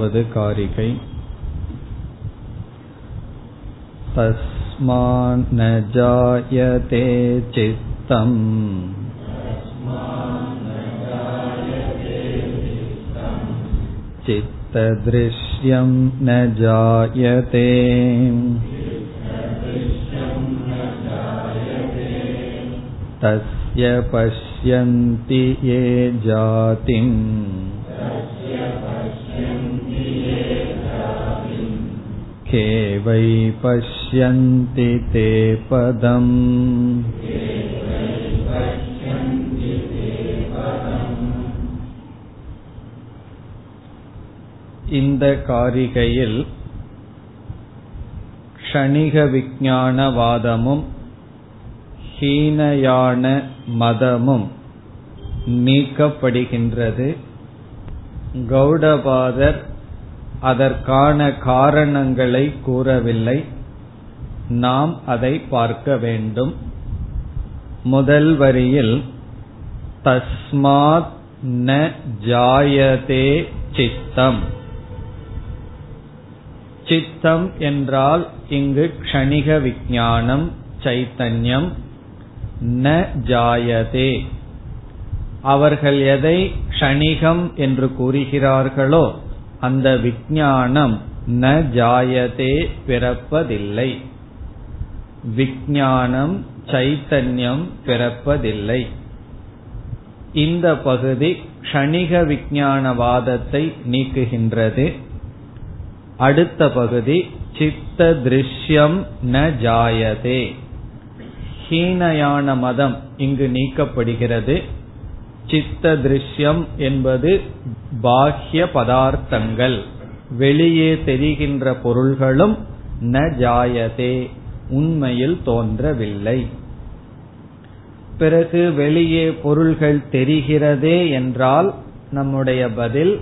वद् कारिकै तस्मान्न जायते चित्तम् चित्तदृश्यं न जायते तस्य पश्यन्ति ये जातिम् के वै पश्यन्ति ते पदम् இந்த காரிகையில் க்ஷணிக விஞ்ஞானவாதமும் ஹீனயான மதமும் நீக்கப்படுகின்றது கௌடபாதர் அதற்கான காரணங்களை கூறவில்லை. நாம் அதை பார்க்க வேண்டும். முதல் வரியில் தஸ்மாத் ந ஜாயதே சித்தம். சித்தம் என்றால் இங்கு க்ஷணிக விஞ்ஞானம் சைத்தன்யம். ந ஜாயதே. அவர்கள் எதை க்ஷணிகம் என்று கூறுகிறார்களோ அந்த விஞ்ஞானம் ந ஜாயதே பிறப்பதில்லை. விஜயானம் சைத்தன்யம் பிறப்பதில்லை. இந்த பகுதி க்ஷணிக விஞ்ஞானவாதத்தை நீக்குகின்றது. அடுத்த பகுதி சித்த திருஷ்யம் ந ஜாயதே. ஹீனயான மதம் இங்கு நீக்கப்படுகிறது. சித்த திருஷ்யம் என்பது பாஹ்ய பதார்த்தங்கள். வெளியே தெரிகின்ற பொருள்களும் ந ஜாயதே. உண்மையில் தோன்றவில்லை. பிறகு வெளியே பொருள்கள் தெரிகிறதே என்றால் நம்முடைய பதில்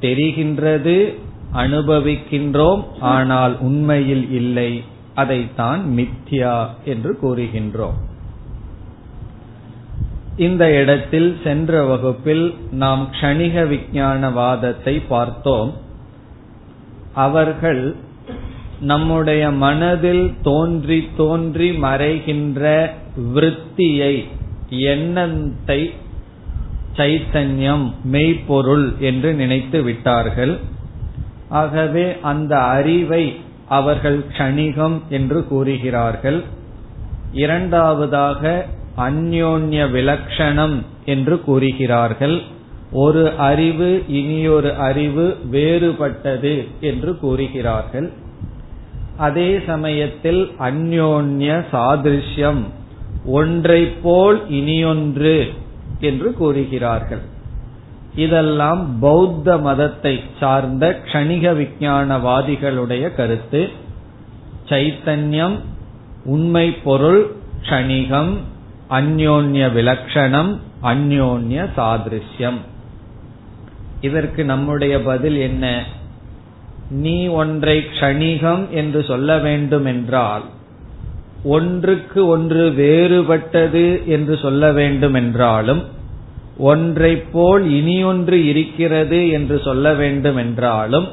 தெரிகின்றது அனுபவிக்கின்றோம் ஆனால் உண்மையில் இல்லை. அதைத்தான் மித்யா என்று கூறுகின்றோம். இந்த இடத்தில் சென்ற வகுப்பில் நாம் கணிக விஞ்ஞானவாதத்தை பார்த்தோம். அவர்கள் நம்முடைய மனதில் தோன்றி தோன்றி மறைகின்ற விருத்தியை எண்ணத்தை சைத்தன்யம் மெய்ப்பொருள் என்று நினைத்து விட்டார்கள். ஆகவே அந்த அறிவை அவர்கள் கணிகம் என்று கூறுகிறார்கள். இரண்டாவதாக அந்யோன்ய விலக்ஷணம் என்று கூறுகிறார்கள். ஒரு அறிவு இனியொரு அறிவு வேறுபட்டது என்று கூறுகிறார்கள். அதே சமயத்தில் அந்யோன்ய சாதிருஷ்யம் ஒன்றை போல் இனியொன்று என்று கூறுகிறார்கள். இதெல்லாம் பௌத்த மதத்தை சார்ந்த க்ஷணிக விஞ்ஞானவாதிகளுடைய கருத்து. சைத்தன்யம் உண்மை பொருள் கணிகம் அந்யோன்ய விலக்ஷணம் அந்யோன்ய சாதிருஷ்யம். இதற்கு நம்முடைய பதில் என்ன? நீ ஒன்றை க்ஷணிகம் என்று சொல்ல வேண்டும் என்றால் ஒன்றுக்கு ஒன்று வேறுபட்டது என்று சொல்ல வேண்டும் என்றாலும் ஒன்றை போல் இனியொன்று இருக்கிறது என்று சொல்ல வேண்டும் என்றாலும்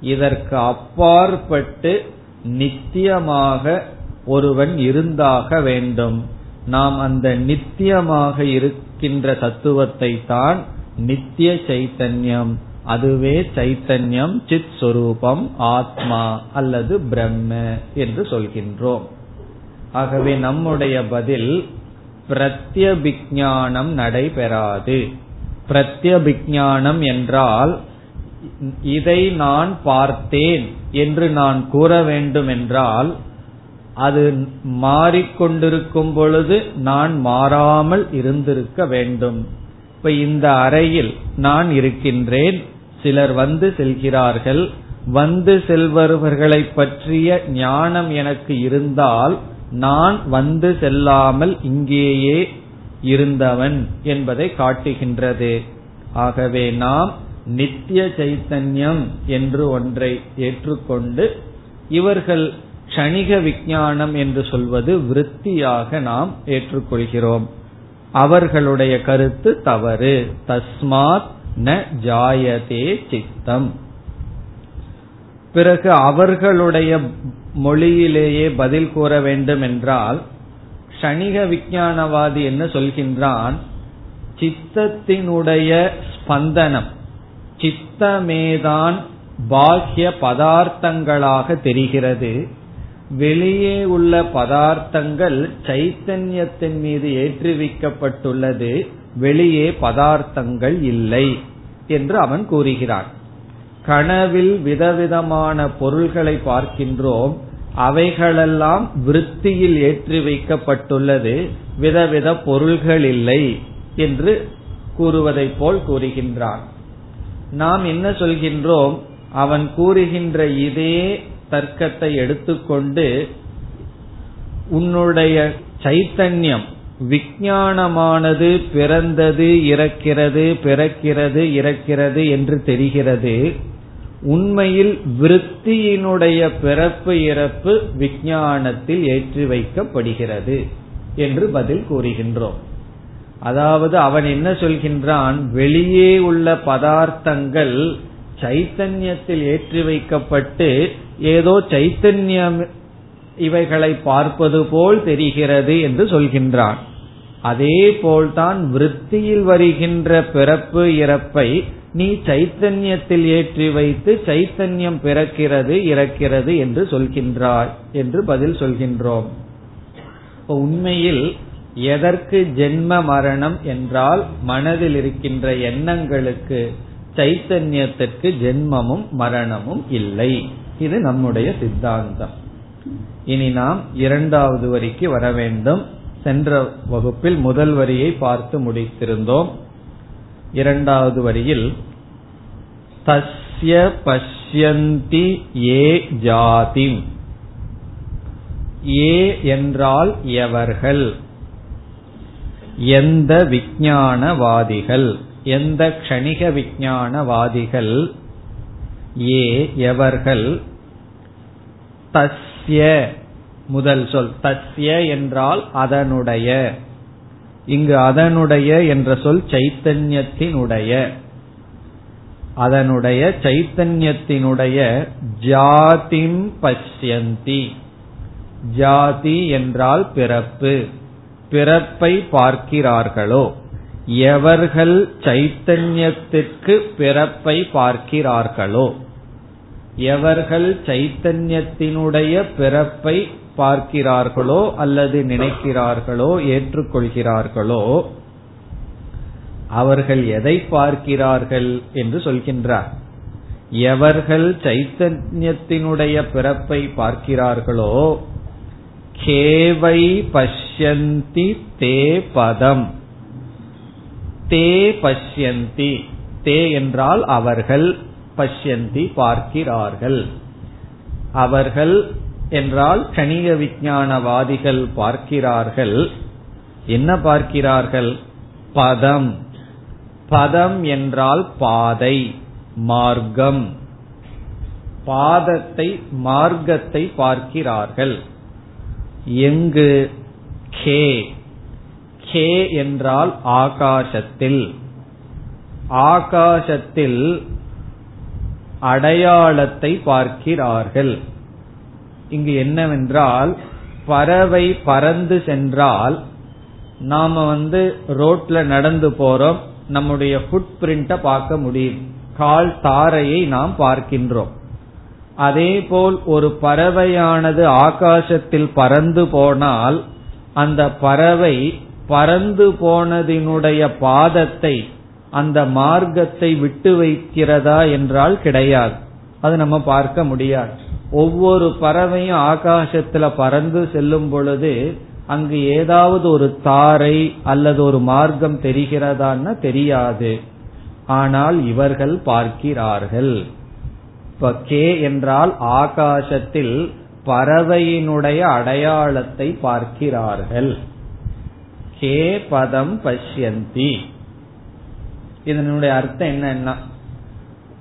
இதற்கு அப்பாற்பட்டு நித்தியமாக ஒருவன் இருந்தாக வேண்டும். நாம் அந்த நித்தியமாக இருக்கின்ற தத்துவத்தை தான் நித்திய சைத்தன்யம். அதுவே சைத்தன்யம் சித் சொரூபம் ஆத்மா அல்லது பிரம்ம என்று சொல்கின்றோம். ஆகவே நம்முடைய பதில் பிரத்யபிஜானம் நடைபெறாது. பிரத்யபிஜானம் என்றால் இதை நான் பார்த்தேன் என்று நான் கூற வேண்டும் என்றால் அது மாறிக்கொண்டிருக்கும் பொழுது நான் மாறாமல் இருந்திருக்க வேண்டும். இப்ப இந்த அறையில் நான் இருக்கின்றேன். சிலர் வந்து செல்கிறார்கள். வந்து செல்பவர்களை பற்றிய ஞானம் எனக்கு இருந்தால் நான் வந்து செல்லாமல் இங்கேயே இருந்தவன் என்பதை காட்டுகின்றது. ஆகவே நாம் நித்திய சைத்தன்யம் என்று ஒன்றை ஏற்றுக்கொண்டு இவர்கள் கணிக விஞ்ஞானம் என்று சொல்வது விருத்தியாக நாம் ஏற்றுக்கொள்கிறோம். அவர்களுடைய கருத்து தவறு. தஸ்மாத் ந ஜாயதே சித்தம். பிறகு அவர்களுடைய மொழியிலேயே பதில் கூற வேண்டும் என்றால் ஷணிக விஞ்ஞானவாதி என்ன சொல்கின்றான்? சித்தத்தினுடைய ஸ்பந்தனம் சித்தமேதான் பாக்கிய பதார்த்தங்களாக தெரிகிறது. வெளியே உள்ள பதார்த்தங்கள் சைத்தன்யத்தின் மீது ஏற்றுவிக்கப்பட்டுள்ளது. வெளியே பதார்த்தங்கள் இல்லை என்று அவன் கூறுகிறான். கனவில் விதவிதமான பொருள்களை பார்க்கின்றோம். அவைகளெல்லாம் விருத்தியில் ஏற்றி வைக்கப்பட்டுள்ளது விதவித பொருள்கள் இல்லை என்று கூறுவதைப் போல் கூறுகின்றான். நாம் என்ன சொல்கின்றோம்? அவன் கூறுகின்ற இதே தர்க்கத்தை எடுத்துக்கொண்டு உன்னுடைய சைத்தன்யம் விஞ்ஞானமானது பிறந்தது இறக்கிறது பிறக்கிறது இறக்கிறது என்று தெரிகிறது. உண்மையில் விருத்தியினுடைய பிறப்பு இறப்பு விஞ்ஞானத்தில் ஏற்றி வைக்கப்படுகிறது என்று பதில் கூறுகின்றோம். அதாவது அவன் என்ன சொல்கின்றான்? வெளியே உள்ள பதார்த்தங்கள் சைத்தன்யத்தில் ஏற்றி வைக்கப்பட்டு ஏதோ சைத்தன்யம் இவைகளை பார்ப்பது போல் தெரிகிறது என்று சொல்கின்றான். அதே போல்தான் விருத்தியில் வருகின்ற பிறப்பு இறப்பை நீ சைத்தன்யத்தில் ஏற்றி வைத்து சைத்தன்யம் பிறக்கிறது இறக்கிறது என்று சொல்கின்றாய் என்று பதில் சொல்கின்றோம். உண்மையில் எதற்கு ஜென்ம மரணம் என்றால் மனதில் இருக்கின்ற எண்ணங்களுக்கு சைத்தன்யத்திற்கு ஜென்மமும் மரணமும் இல்லை. இது நம்முடைய சித்தாந்தம். இனி நாம் இரண்டாவது வரிக்கு வர வேண்டும். சென்ற வகுப்பில் முதல் வரியை பார்த்து முடித்திருந்தோம். இரண்டாவது வரியில் தஸ்ய பஷ்யந்தி ஏ ஜாதி ஏ என்றால் எவர்கள்? எந்த விஞ்ஞானவாதிகள்? எந்த கணிக விஞ்ஞானவாதிகள்? ஏ எவர்கள்? தஸ்ய முதல் சொல். தஸ்ய என்றால் அதனுடைய. இங்கு அதனுடைய என்ற சொல் சைத்தன்யத்தினுடைய. அதனுடைய சைத்தன்யத்தினுடைய ஜாதிம் பஷ்யந்தி. ஜாதி என்றால் பிறப்பு. பிறப்பை பார்க்கிறார்களோ? எவர்கள் சைத்தன்யத்திற்கு பிறப்பை பார்க்கிறார்களோ எவர்கள் சைத்தன்யத்தினுடைய பிறப்பை பார்க்கிறார்களோ அல்லது நினைக்கிறார்களோ ஏற்றுக்கொள்கிறார்களோ அவர்கள் எதை பார்க்கிறார்கள் என்று சொல்கின்றார். எவர்கள் சைத்தன்யத்தினுடைய பிறப்பை பார்க்கிறார்களோ கேவை பஷ்யந்தி தே பதம். தே பஷ்யந்தி. தே என்றால் அவர்கள் பஷ்யந்தி பார்க்கிறார்கள். அவர்கள் என்றால் கணிக விஞ்ஞானவாதிகள் பார்க்கிறார்கள். என்ன பார்க்கிறார்கள்? பதம். பதம் என்றால் பாதை மார்க்கம். பாதத்தை மார்க்கத்தை பார்க்கிறார்கள். எங்கு? கே. ஹே என்றால் ஆகாசத்தில். ஆகாசத்தில் அடையாளத்தை பார்க்கிறார்கள். இங்கு என்னவென்றால் பறவை பறந்து சென்றால் நாம வந்து ரோட்ல நடந்து போறோம் நம்முடைய ஃபுட் பிரிண்ட பார்க்க முடியும். கால் தாரையை நாம் பார்க்கின்றோம். அதே போல் ஒரு பறவையானது ஆகாசத்தில் பறந்து போனால் அந்த பறவை பறந்து போனதினுடைய பாதத்தை அந்த மார்க்கத்தை விட்டு வைக்கிறதா என்றால் கிடையாது. அது நம்ம பார்க்க முடியாது. ஒவ்வொரு பறவையும் ஆகாசத்துல பறந்து செல்லும் பொழுது அங்கு ஏதாவது ஒரு தாரை அல்லது ஒரு மார்க்கம் தெரிகிறதான்னு தெரியாது. ஆனால் இவர்கள் பார்க்கிறார்கள். இப்ப கே என்றால் ஆகாசத்தில் பறவையினுடைய அடையாளத்தை பார்க்கிறார்கள். கே பதம் பஷ்யந்தி. இதனுடைய அர்த்தம் என்னன்னா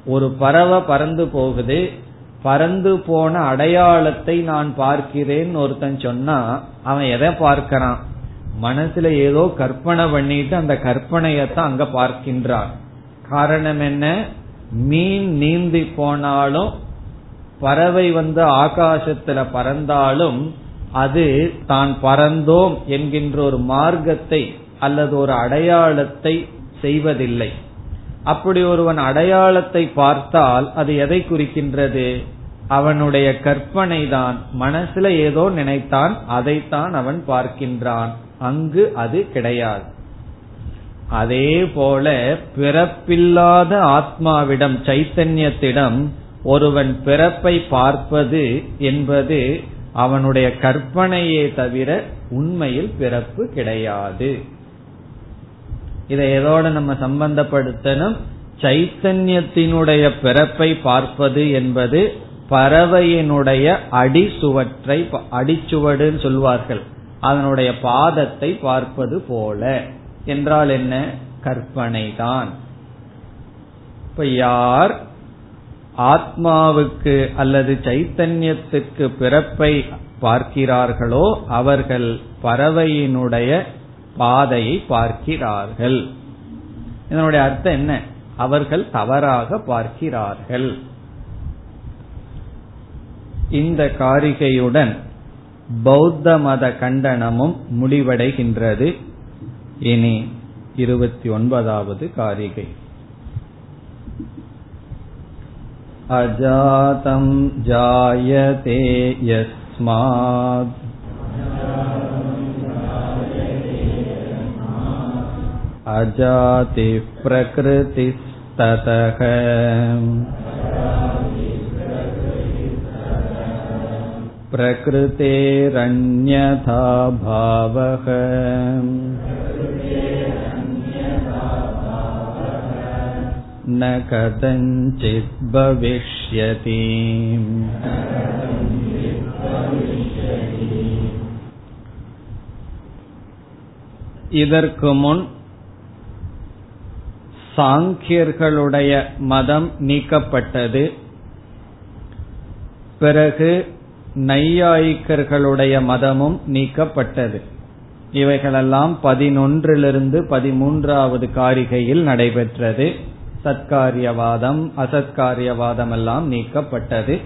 ஒரு பறவை பறந்து போகுது பறந்து போன அடையாளத்தை நான் பார்க்கிறேன் ஒருத்தன் சொன்னா அவன் எதை பார்க்கறான்? மனசுல ஏதோ கற்பனை பண்ணிட்டு அந்த கற்பனையத்தான் அங்க பார்க்கின்றான். காரணம் என்ன? மீன் நீந்தி போனாலும் பறவை வந்து ஆகாசத்துல பறந்தாலும் அது தான் பறந்தோம் என்கின்ற ஒரு மார்க்கத்தை அல்லது ஒரு அடையாளத்தை செய்வதில்லை. அப்படி ஒருவன் அடையாளத்தை பார்த்தால் அது எதை குறிக்கின்றது? அவனுடைய கற்பனை தான். மனசுல ஏதோ நினைத்தான் அதைத்தான் அவன் பார்க்கின்றான். அங்கு அது கிடையாது. அதே போல பிறப்பில்லாத ஆத்மாவிடம் சைத்தன்யத்திடம் ஒருவன் பிறப்பை பார்ப்பது என்பது அவனுடைய கற்பனையே தவிர உண்மையில் பிறப்பு கிடையாது. இதை எதோட நம்ம சம்பந்தப்படுத்தணும்? சைத்தன்யத்தினுடைய பிறப்பை பார்ப்பது என்பது பறவையினுடைய அடிசுவற்றை அடிச்சுவடுன்னு சொல்வார்கள். அதனுடைய பாதத்தை பார்ப்பது போல. என்றால் என்ன? கற்பனை தான் இப்ப யார் ஆத்மாவுக்கு அல்லது சைத்தன்யத்துக்கு பிறப்பை பார்க்கிறார்களோ அவர்கள் பறவையினுடைய பாதையை பார்க்கிறார்கள். இதனுடைய அர்த்தம் என்ன? அவர்கள் தவறாக பார்க்கிறார்கள். இந்த காரிகையுடன் பௌத்த மத கண்டனமும் முடிவடைகின்றது. இனி இருபத்தி ஒன்பதாவது காரிகை. अजातं जायते यस्मात् अजातिः प्रकृतिस्ततः प्रकृतेरन्यथा भावः न कथञ्चित् भविष्यति இதற்கு முன் சாங்கியர்களுடைய மதம் நீக்கப்பட்டது பிறகு நையாயிக்கர்களுடைய மதமும் நீக்கப்பட்டது இவைகளெல்லாம் பதினொன்றிலிருந்து பதிமூன்றாவது காரிகையில் நடைபெற்றது சத்காரியவாதம் அசத்காரியவாதம் எல்லாம் நீக்கப்பட்டது.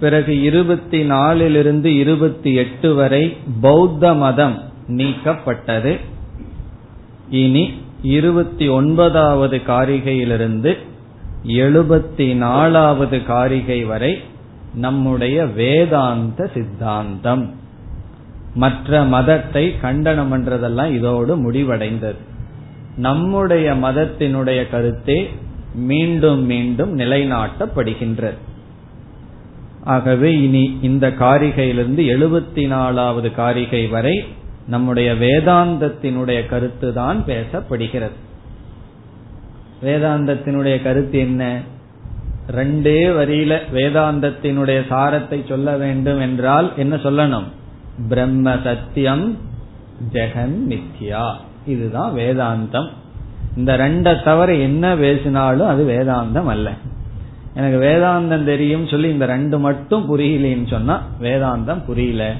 பிறகு இருபத்தி நாலிலிருந்து இருபத்தி எட்டு வரை பௌத்த மதம் நீக்கப்பட்டது. இனி இருபத்தி ஒன்பதாவது காரிகையிலிருந்து எழுபத்தி நாலாவது காரிகை வரை நம்முடைய வேதாந்த சித்தாந்தம். மற்ற மதத்தை கண்டனம் பண்றதெல்லாம் இதோடு முடிவடைந்தது. நம்முடைய மதத்தினுடைய கருத்தே மீண்டும் மீண்டும் நிலைநாட்டப்படுகின்றது. ஆகவே இனி இந்த காரிகையிலிருந்து எழுபத்தி நாலாவது காரிகை வரை நம்முடைய வேதாந்தத்தினுடைய கருத்து தான் பேசப்படுகிறது. வேதாந்தத்தினுடைய கருத்து என்ன? ரெண்டே வரியில வேதாந்தத்தினுடைய சாரத்தை சொல்ல வேண்டும் என்றால் என்ன சொல்லணும்? பிரம்ம சத்தியம் ஜெகன் மித்யா. இதுதான் வேதாந்தம். இந்த ரெண்ட தவிர என்ன பேசினாலும் அது வேதாந்தம் அல்ல. எனக்கு வேதாந்தம் தெரியும் சொல்லி இந்த ரெண்டு மட்டும் புரியலன்னு சொன்னா வேதாந்தம் புரியல.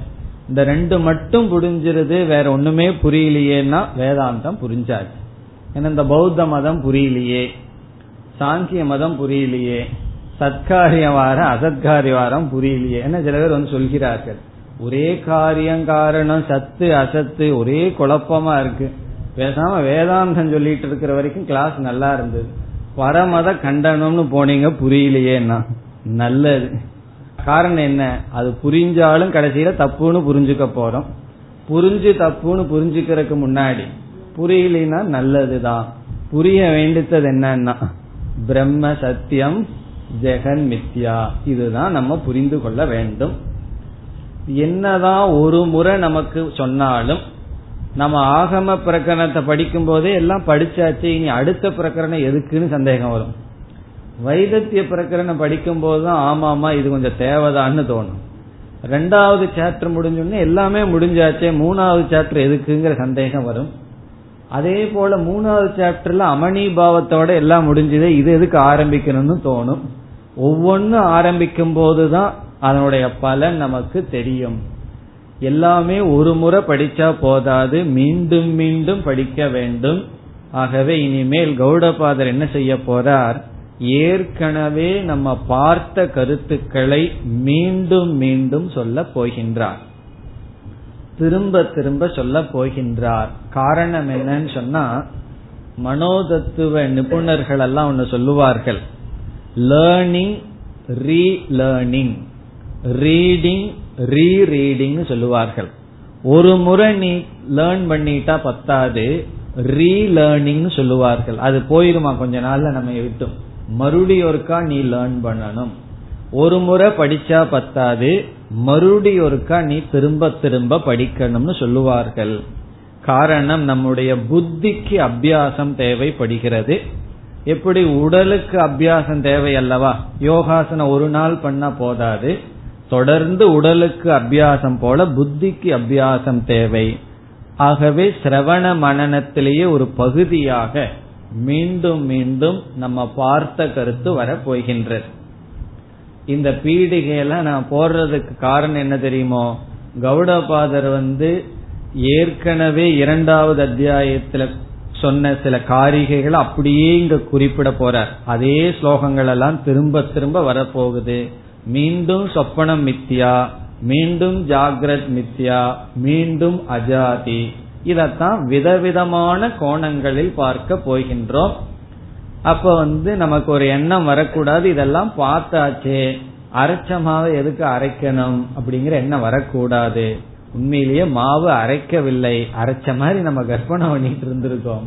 இந்த ரெண்டு மட்டும் புரிஞ்சிருது வேற ஒண்ணுமே புரியலையேன்னா வேதாந்தம் புரிஞ்சாது ஏன்னா இந்த பௌத்த மதம் புரியலையே சாங்கிய மதம் புரியலையே சத்காரிய வாரம் அசத்காரிய வாரம் புரியலையே. என்ன சில பேர் வந்து சொல்கிறார்கள். ஒரே காரியம் காரணம் சத்து அசத்து ஒரே குழப்பமா இருக்கு. பேசாம வேதாந்தம் சொல்லிட்டு இருக்கிற வரைக்கும் கிளாஸ் நல்லா இருந்தது. பரமத கண்டனம்னு போனீங்க புரியலையேன்னா. நல்லது. காரணம் என்ன? அது புரிஞ்சாலும் கடைசியில தப்புன்னு புரிஞ்சுக்க போறோம். புரிஞ்சு தப்புன்னு புரிஞ்சுக்கிறதுக்கு முன்னாடி புரியலனா நல்லதுதான். புரிய வேண்டித்தது என்னன்னா பிரம்ம சத்தியம் ஜெகன் மித்யா. இதுதான் நம்ம புரிந்து கொள்ள வேண்டும். என்னதான் ஒரு முறை நமக்கு சொன்னாலும் நம்ம ஆகம பிரகரணத்தை படிக்கும் போதே எல்லாம் படிச்சாச்சு இனி அடுத்த பிரகரணம் எதுக்குன்னு சந்தேகம் வரும். வைதத்திய பிரகரணம் படிக்கும் போதுதான் ஆமாமா இது கொஞ்சம் தேவைதான்னு தோணும். ரெண்டாவது சாப்டர் முடிஞ்சோடனே எல்லாமே முடிஞ்சாச்சே மூணாவது சாப்டர் எதுக்குங்கிற சந்தேகம் வரும். அதே போல மூணாவது சாப்டர்ல அமணி பாவத்தோட எல்லாம் முடிஞ்சதே இது எதுக்கு ஆரம்பிக்கணும்னு தோணும். ஒவ்வொன்னும் ஆரம்பிக்கும் போதுதான் அதனுடைய பலன் நமக்கு தெரியும். எல்லாமே ஒரு முறை படிச்சா போதாது. மீண்டும் மீண்டும் படிக்க வேண்டும். ஆகவே இனிமேல் கௌடபாதர் என்ன செய்ய போறார்? ஏற்கனவே நம்ம பார்த்த கருத்துக்களை மீண்டும் மீண்டும் சொல்ல போகின்றார். திரும்ப திரும்ப சொல்ல போகின்றார். காரணம் என்னன்னு சொன்னா மனோதத்துவ நிபுணர்கள் எல்லாம் ஒன்னு சொல்லுவார்கள். லேர்னிங் ரீலேர்னிங் ரீடிங் ரீ சொல்லுவார்கள். ஒரு முறை நீ லேர்ன் பண்ணிட்டா பத்தாது ரீலேர்னிங்னு சொல்லுவார்கள். அது போயிருமா கொஞ்ச நாள்ல நம்ம விட்டும். மறுபடியும் ஒருக்கா நீ லேர்ன் பண்ணணும். ஒரு முறை படிச்சா பத்தாது மறுபடியும் ஒருக்கா நீ திரும்ப திரும்ப படிக்கணும்னு சொல்லுவார்கள். காரணம் நம்முடைய புத்திக்கு அபியாசம் தேவைப்படுகிறது. எப்படி உடலுக்கு அபியாசம் தேவை அல்லவா? யோகாசனம் ஒரு நாள் பண்ணா போதாது. தொடர்ந்து உடலுக்கு அபியாசம் போல புத்திக்கு அபியாசம் தேவை. ஆகவே சிரவண மனநத்திலேயே ஒரு பகுதியாக மீண்டும் மீண்டும் நம்ம பார்த்த கருத்து வர இந்த பீடிகையெல்லாம் நான் போடுறதுக்கு காரணம் என்ன தெரியுமோ? கௌடபாதர் வந்து ஏற்கனவே இரண்டாவது அத்தியாயத்துல சொன்ன சில காரிகைகளை அப்படியே இங்க குறிப்பிட போறார். அதே ஸ்லோகங்கள் எல்லாம் திரும்ப திரும்ப வரப்போகுது. மீண்டும் சொப்பனம் மித்யா மீண்டும் ஜாகிரத் மித்யா மீண்டும் அஜாதி. இதத்தான் விதவிதமான கோணங்களில் பார்க்க போகின்றோம். அப்ப வந்து நமக்கு ஒரு எண்ணம் வரக்கூடாது. இதெல்லாம் பார்த்தாச்சே. அரைச்ச மாவை எதுக்கு அரைக்கணும் அப்படிங்கிற எண்ணம் வரக்கூடாது. உண்மையிலேயே மாவு அரைக்கவில்லை. அரைச்ச மாதிரி நம்ம கற்பனை பண்ணிட்டு இருந்திருக்கோம்.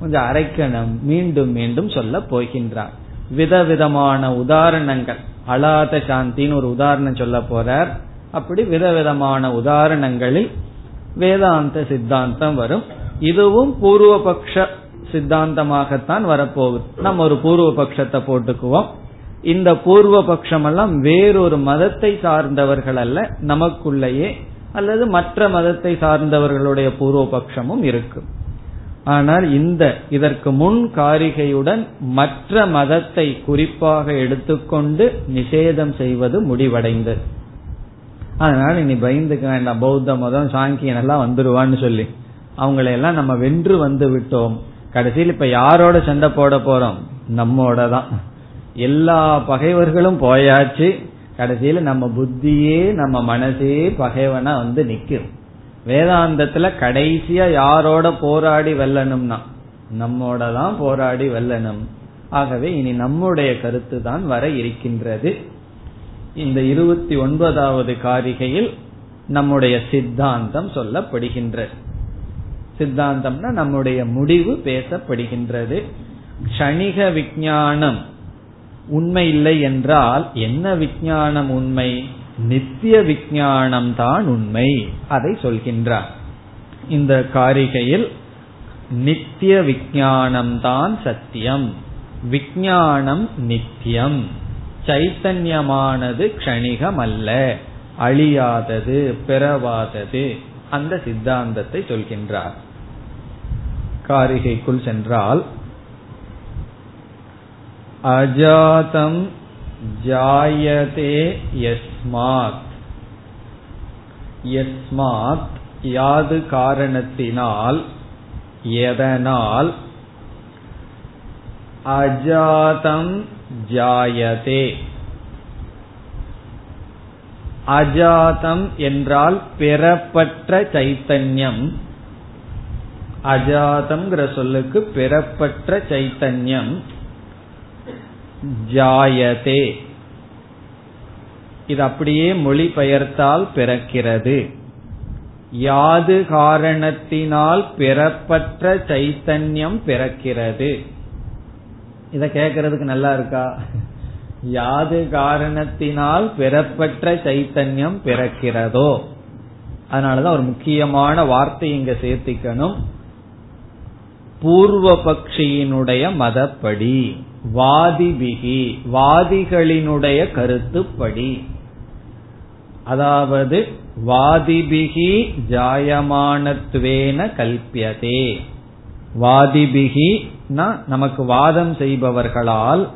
கொஞ்சம் அரைக்கணும். மீண்டும் மீண்டும் சொல்ல போகின்றார். விதவிதமான உதாரணங்கள். அலாத சாந்தின்னு ஒரு உதாரணம் சொல்ல போறார். அப்படி விதவிதமான உதாரணங்களில் வேதாந்த சித்தாந்தம் வரும். இதுவும் பூர்வபக்ஷ சித்தாந்தமாகத்தான் வரப்போகுது. நம்ம ஒரு பூர்வ பட்சத்தை போட்டுக்குவோம். இந்த பூர்வ பட்சம் எல்லாம் வேறொரு மதத்தை சார்ந்தவர்கள் அல்ல நமக்குள்ளேயே அல்லது மற்ற மதத்தை சார்ந்தவர்களுடைய பூர்வ பட்சமும் இருக்கும் ஆனால் இந்த இதற்கு முன் காரிகையுடன் மற்ற மதத்தை குறிப்பாக எடுத்துக்கொண்டு நிஷேதம் செய்வது முடிவடைந்தது. அதனால இனி பயந்துக்க வேண்டாம். பௌத்த மதம் சாங்கியன் எல்லாம் வந்துருவான்னு சொல்லி. அவங்களையெல்லாம் நம்ம வென்று வந்து விட்டோம். கடைசியில் இப்ப யாரோட சண்டை போட போறோம்? நம்மோட தான் எல்லா பகைவர்களும் போயாச்சு. கடைசியில நம்ம புத்தியே நம்ம மனசே பகைவனா வந்து நிக்கும் வேதாந்தத்துல கடைசியா யாரோட போராடி வெல்லணும்னா நம்மோட தான் போராடி வெல்லணும். ஆகவே இனி நம்முடைய கருத்து தான் வர இருக்கின்றது. இந்த இருபத்தி ஒன்பதாவது காரிகையில் நம்முடைய சித்தாந்தம் சொல்லப்படுகின்றது சித்தாந்தம்னா நம்முடைய முடிவு பேசப்படுகின்றது. க்ஷணிக விஞ்ஞானம் உண்மை இல்லை என்றால் என்ன விஞ்ஞானம் உண்மை? நித்திய விஞ்ஞானம் தான் உண்மை. அதை சொல்கின்றார். இந்த காரிகையில் நித்திய விஞ்ஞானம் தான் சத்தியம். விஞ்ஞானம் நித்தியம். சைத்தன்யமானது கணிகம் அல்ல அழியாதது பிறவாதது. அந்த சித்தாந்தத்தை சொல்கின்றார். காரிகைக்குள் சென்றால் அஜாதம் ஜாயதே யஸ்மாத். யஸ்மாத் யாது காரணத்தினால் எதனால்? அஜாதம் ஜாயதே. அஜாதம் என்றால் பெறப்பற்ற சைத்தன்யம். அஜாதம்ங்கிற சொல்லுக்கு பெறப்பற்ற சைத்தன்யம். ஜாயதே. இது அப்படியே மொழிபெயர்த்தால் பிறக்கிறது. யாது காரணத்தினால் பிறப்பற்ற சைத்தன்யம் பிறக்கிறது. இத கேக்கிறதுக்கு நல்லா இருக்கா? யாது காரணத்தினால் பிறப்பற்ற சைத்தன்யம் பிறக்கிறதோ? அதனாலதான் ஒரு முக்கியமான வார்த்தை இங்க சேர்த்திக்கணும். பூர்வ பக்ஷியினுடைய மதப்படி வாதிபிகி வாதிகளினுடைய கருத்துப்படி. அதாவது வாதிபிகி ஜாயமானத்வேன கல்பியதே. வாதிபிகி நமக்கு வாதம் செய்பவர்களால்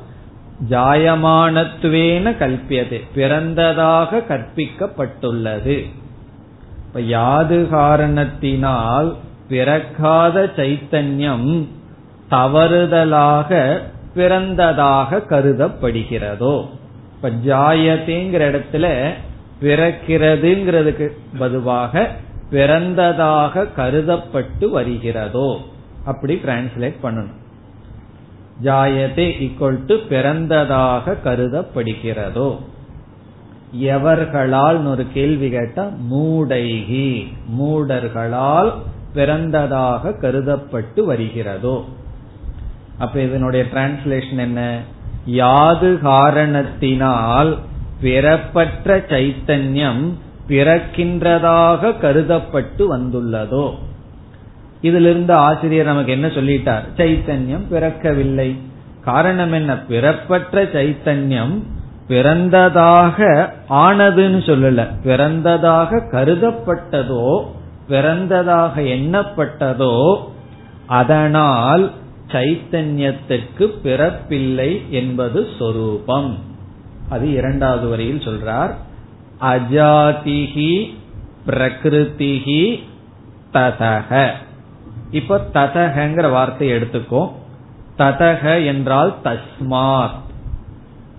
ஜாயமானத்துவேன கல்பியது. பிறந்ததாக கற்பிக்கப்பட்டுள்ளது. இப்ப யாது காரணத்தினால் பிறக்காத சைத்தன்யம் தவறுதலாக பிறந்ததாக கருதப்படுகிறதோ. இப்ப ஜாயத்தேங்கிற இடத்துல பிறக்கிறதுங்கிறதுக்கு பதுவாக பிறந்ததாக கருதப்பட்டு வருகிறதோ அப்படி டிரான்ஸ்லேட் பண்ணணும். ஜாயதே ஈக்குவல் டு பிறந்ததாக கருதப்படுகிறதோ. எவர்களால் ஒரு கேள்வி கேட்டா மூடைகி மூடர்களால் பிறந்ததாக கருதப்பட்டு வருகிறதோ. அப்ப இதனுடைய டிரான்ஸ்லேஷன் என்ன? யாது காரணத்தினால் பிறப்பற்ற சைத்தன்யம் பிறக்கின்றதாக கருதப்பட்டு வந்துள்ளதோ. இதிலிருந்து ஆசிரியர் நமக்கு என்ன சொல்லிட்டார்? சைத்தன்யம் பிறக்கவில்லை. காரணம் என்ன? பிறப்பற்ற சைத்தன்யம் பிறந்ததாக ஆனதுன்னு சொல்லல. பிறந்ததாக கருதப்பட்டதோ பிறந்ததாக எண்ணப்பட்டதோ அதனால் சைத்தன்யத்திற்கு பிறப்பில்லை என்பது சொரூபம். அது இரண்டாவது வரியில் சொல்றார். அஜாதிகி பிரகிருதிகி ததக இப்ப ததகங்கிற வார்த்தை எடுத்துக்கோ. ததக என்றால் தஸ்மாத்.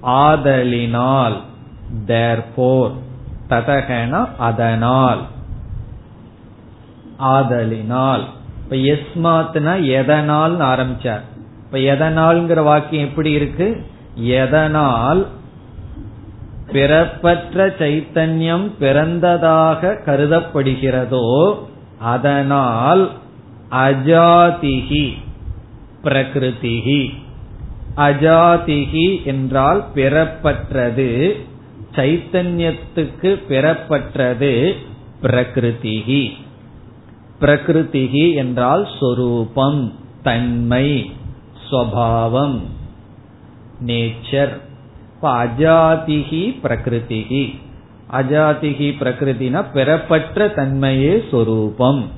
ஆதலினால் தேர்போர் ததகனா அதனால். ஆதலினால். இப்ப எஸ்மாத்னா எதனால் ஆரம்பிச்சார். இப்ப எதனால்ங்கிற வாக்கியம் எப்படி இருக்கு? எதனால் பிறப்பற்ற சைத்தன்யம் பிறந்ததாக கருதப்படுகிறதோ அதனால் அஜாதிகி பிரகிருதிகி அஜாதிகி என்றால் பிறப்பற்றது சைத்தன்யத்துக்கு பிறப்பற்றது பிரகிருதிகி பிரகிருதிகி என்றால் சொரூபம் தன்மை ஸ்வபாவம் நேச்சர். இப்ப அஜாதிகி பிரகிருதிகி அஜாதிகி பிரகிருதினா பெறப்பற்ற தன்மையே சொரூபம்.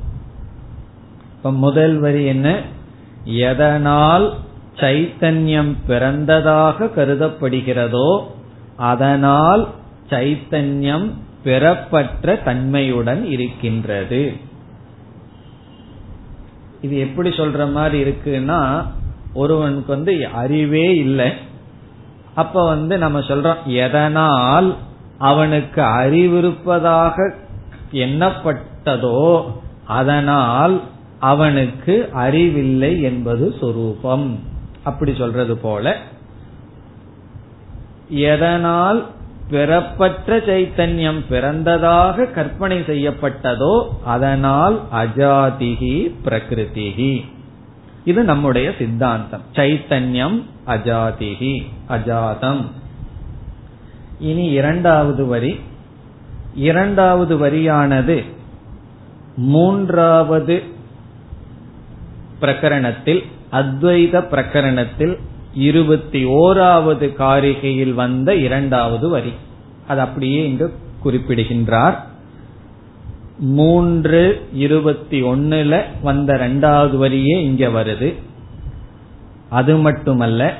இப்ப முதல் வரி என்ன? எதனால் சைத்தன்யம் பிறந்ததாக கருதப்படுகிறதோ அதனால் சைத்தன்யம் பெறப்பற்ற தன்மையுடன் இருக்கின்றது. இது எப்படி சொல்ற மாதிரி இருக்குன்னா ஒருவனுக்கு வந்து அறிவே இல்லை. அப்ப வந்து நம்ம சொல்றோம் எதனால் அவனுக்கு அறிவிருப்பதாக எண்ணப்பட்டதோ அதனால் அவனுக்கு அறிவில்லை என்பது சொரூபம். அப்படி சொல்றது போல எதனால் பிறப்பற்ற சைத்தன்யம் பிறந்ததாக கற்பனை செய்யப்பட்டதோ அதனால் அஜாதிகி பிரகிருதிகி இது நம்முடைய சித்தாந்தம். சைத்தன்யம் அஜாதிகி அஜாதம். இனி இரண்டாவது வரி. இரண்டாவது வரியானது மூன்றாவது பிரகரணத்தில் அத்வைத பிரகரணத்தில் இருபத்தி ஓராவது காரிகையில் வந்த இரண்டாவது வரி. அது அப்படியே இங்கு குறிப்பிடுகின்றார். மூன்று இருபத்தி ஒன்னுல வந்த ரெண்டாவது வரியே இங்க வருது. அது மட்டுமல்ல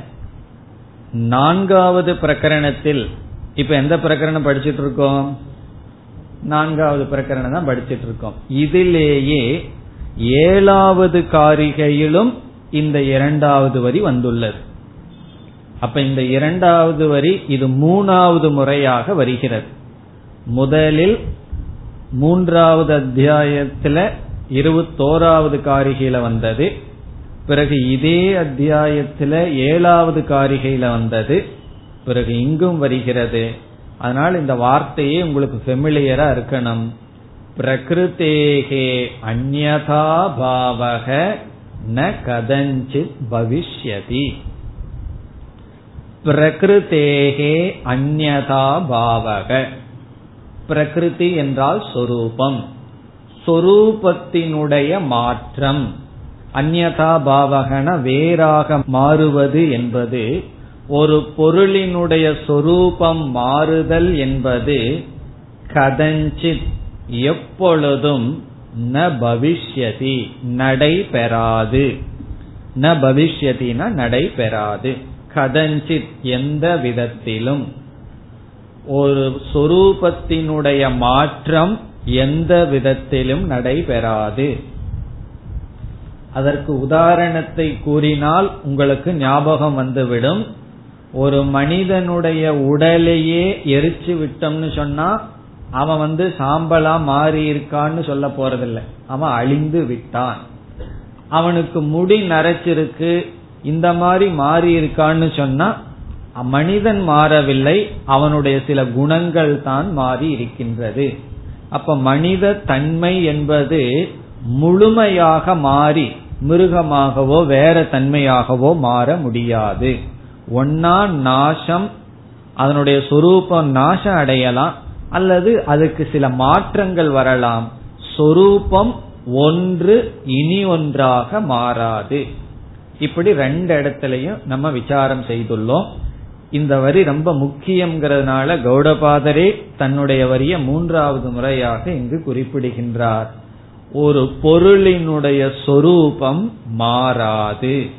நான்காவது பிரகரணத்தில் இப்ப எந்த பிரகரணம் படிச்சிட்டு இருக்கோம்? நான்காவது பிரகரணம் தான் படிச்சிட்டு இருக்கோம். இதிலேயே ஏழாவது காரிகையிலும் இந்த இரண்டாவது வரி வந்துள்ளது. அப்ப இந்த இரண்டாவது வரி இது மூணாவது முறையாக வருகிறது. முதலில் மூன்றாவது அத்தியாயத்துல இருபத்தோராவது காரிகையில வந்தது. பிறகு இதே அத்தியாயத்துல ஏழாவது காரிகையில வந்தது. பிறகு இங்கும் வருகிறது. அதனால் இந்த வார்த்தையே உங்களுக்கு ஃபெமிலியரா இருக்கணும். பிரகிருத்தேகே அந்யதா பாவக ந கதஞ்சித் பவிஷ்யதி. பிரகிருத்தேகே அந்யதா பாவக. பிரகிருதி என்றால் சொரூபம். சொரூபத்தினுடைய மாற்றம். அந்நதா பாவகன வேறாக மாறுவது என்பது ஒரு பொருளினுடைய சொரூபம் மாறுதல் என்பது கதஞ்சித் எப்பொழுதும் ந பவிஷ்யதி நடைபெறாது ந பவிஷ்யதினா நடைபெறாது கதஞ்சித் எந்த விதத்திலும். ஒரு சொரூபத்தினுடைய மாற்றம் எந்த விதத்திலும் நடைபெறாது. அதற்கு உதாரணத்தை கூறினால் உங்களுக்கு ஞாபகம் வந்துவிடும். ஒரு மனிதனுடைய உடலையே எரிச்சு விட்டோம்னு சொன்னா அவன் வந்து சாம்பலா மாறி இருக்கான்னு சொல்ல போறதில்லை. அவன் அழிந்து விட்டான். அவனுக்கு முடி நரைச்சிருக்கு இந்த மாதிரி மாறி இருக்கான்னு சொன்னா மனிதன் மாறவில்லை அவனுடைய சில குணங்கள் தான் மாறி இருக்கின்றது. அப்ப மனித தன்மை என்பது முழுமையாக மாறி மிருகமாகவோ வேற தன்மையாகவோ மாற முடியாது. ஒன்னா நாசம் அதனுடைய சொரூபம் நாசம் அடையலாம் அல்லது அதுக்கு சில மாற்றங்கள் வரலாம். சொரூபம் ஒன்று இனி ஒன்றாக மாறாது. இப்படி ரெண்டு இடத்திலையும் நம்ம விசாரம் செய்துள்ளோம். இந்த வரி ரொம்ப முக்கியம்ங்கிறதுனால கௌடபாதரே தன்னுடைய வரிய மூன்றாவது முறையாக இங்கு குறிப்பிடுகின்றார். ஒரு பொருளினுடைய சொரூபம் மாறாது.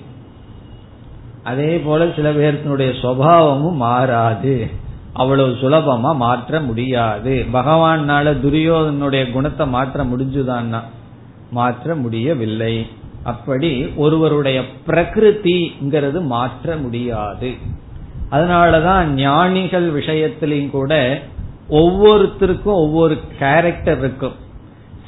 அதே போல சில பேர்த்தினுடைய சுவாவமும் மாறாது. அவ்வளவு சுலபமா மாற்ற முடியாது. பகவானால துரியோதனுடைய குணத்தை மாற்ற முடிஞ்சுதான்னா மாற்ற முடியவில்லை. அப்படி ஒருவருடைய பிரகிருதிங்கிறது மாற்ற முடியாது. அதனாலதான் ஞானிகள் விஷயத்திலையும் கூட ஒவ்வொருத்தருக்கும் ஒவ்வொரு கேரக்டர் இருக்கும்.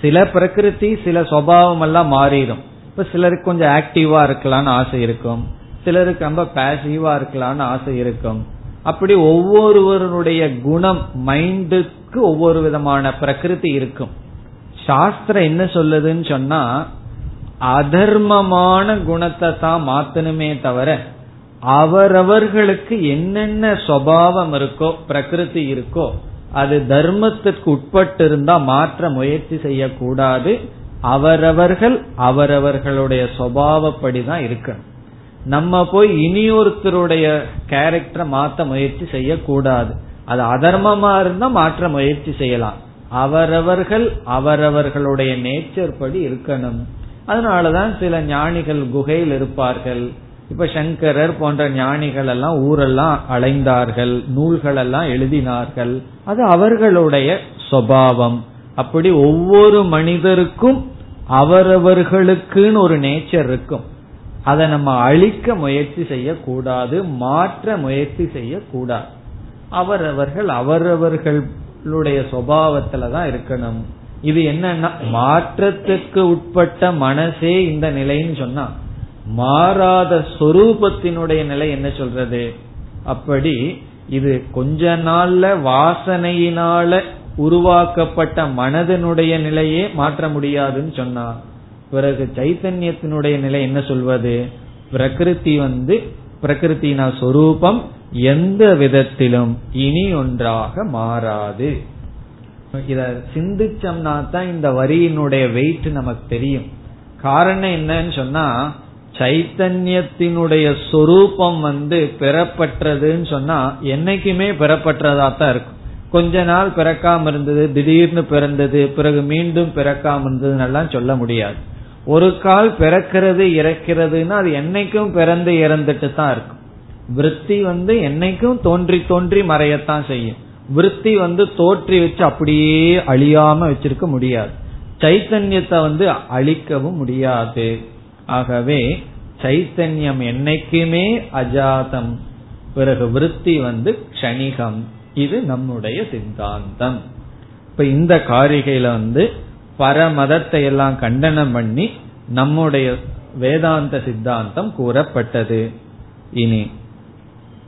சில பிரகிருதி சில சுவாவம் எல்லாம் மாறிடும். இப்ப சிலருக்கு கொஞ்சம் ஆக்டிவா இருக்கலாம்னு ஆசை இருக்கும். சிலருக்கு ரொம்ப பேசிவா இருக்கலாம்னு ஆசை இருக்கும். அப்படி ஒவ்வொருவருடைய குணம் மைண்டுக்கு ஒவ்வொரு விதமான பிரகிருதி இருக்கும். சாஸ்திரம் என்ன சொல்லுதுன்னு சொன்னா அதர்மமான குணத்தை தான் மாத்தணுமே தவிர அவரவர்களுக்கு என்னென்ன சுவாவம் இருக்கோ பிரகிருதி இருக்கோ அது தர்மத்திற்கு உட்பட்டு இருந்தா மாற்ற முயற்சி செய்யக்கூடாது. அவரவர்கள் அவரவர்களுடைய சுவாவப்படிதான் இருக்கணும். நம்ம போய் இனியொருத்தருடைய கேரக்டரை மாத்த முயற்சி செய்யக்கூடாது. அது அதர்மமா இருந்தா மாற்ற முயற்சி செய்யலாம். அவரவர்கள் அவரவர்களுடைய நேச்சர் படி இருக்கணும். அதனாலதான் சில ஞானிகள் குகையில் இருப்பார்கள். இப்ப சங்கரர் போன்ற ஞானிகள் எல்லாம் ஊரெல்லாம் அலைந்தார்கள் நூல்கள் எல்லாம் எழுதினார்கள். அது அவர்களுடைய சுவாவம் அப்படி ஒவ்வொரு மனிதருக்கும் அவரவர்களுக்குன்னு ஒரு நேச்சர் இருக்கும். அதை நம்ம அழிக்க முயற்சி செய்யக்கூடாது மாற்ற முயற்சி செய்யக்கூடாது. அவரவர்கள் அவரவர்களுடைய சுவாவத்துல தான் இருக்கணும். இது என்னன்னா மாற்றத்துக்கு உட்பட்ட மனசே இந்த நிலைன்னு சொன்னா மாறாத சொரூபத்தினுடைய நிலை என்ன சொல்றது? அப்படி இது கொஞ்ச நாள்ல வாசனையினால உருவாக்கப்பட்ட மனதனுடைய நிலையே மாற்ற முடியாதுன்னு சொன்னார் பிறகு சைத்தன்யத்தினுடைய நிலை என்ன சொல்வது? பிரகிருதி வந்து பிரகிருத்தினா சொரூபம் எந்த விதத்திலும் இனி ஒன்றாக மாறாது. இத சிந்திச்சோம்னா தான் இந்த வரியினுடைய வெயிட் நமக்கு தெரியும். காரணம் என்னன்னு சொன்னா சைத்தன்யத்தினுடைய சொரூபம் வந்து பெறப்பட்டதுன்னு சொன்னா என்னைக்குமே பெறப்பட்டதா தான் இருக்கும். கொஞ்ச நாள் பிறக்காம இருந்தது திடீர்னு பிறந்தது பிறகு மீண்டும் பிறக்காம இருந்ததுன்னெல்லாம் சொல்ல முடியாது. ஒரு கால் பிறக்கிறது இறக்கிறதுன்னா அது என்னைக்கும் பிறந்து இறந்துட்டு தான் இருக்கும். விற்பி வந்து என்னைக்கும் தோன்றி தோன்றி மறையத்தான் செய்யும். விற்பி வந்து தோற்றி வச்சு அப்படியே அழியாம வச்சிருக்க முடியாது. சைத்தன்யத்தை வந்து அழிக்கவும் முடியாது. ஆகவே சைத்தன்யம் என்னைக்குமே அஜாதம். பிறகு விருத்தி வந்து க்ஷணிகம். இது நம்முடைய சித்தாந்தம். இப்ப இந்த காரிகையில வந்து பரமதத்தை எல்லாம் கண்டனம் பண்ணி நம்முடைய வேதாந்த சித்தாந்தம் கூறப்பட்டது. இனி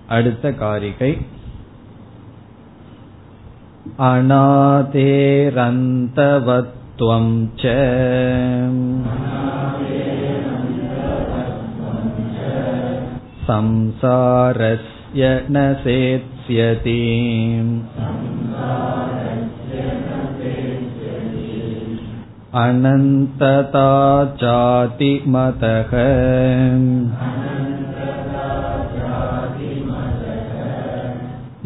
அடுத்த காரிகை. அநாதேரந்தவத்வம் ச. संसारस्य न सेत्स्यति अनन्तता चातिमतः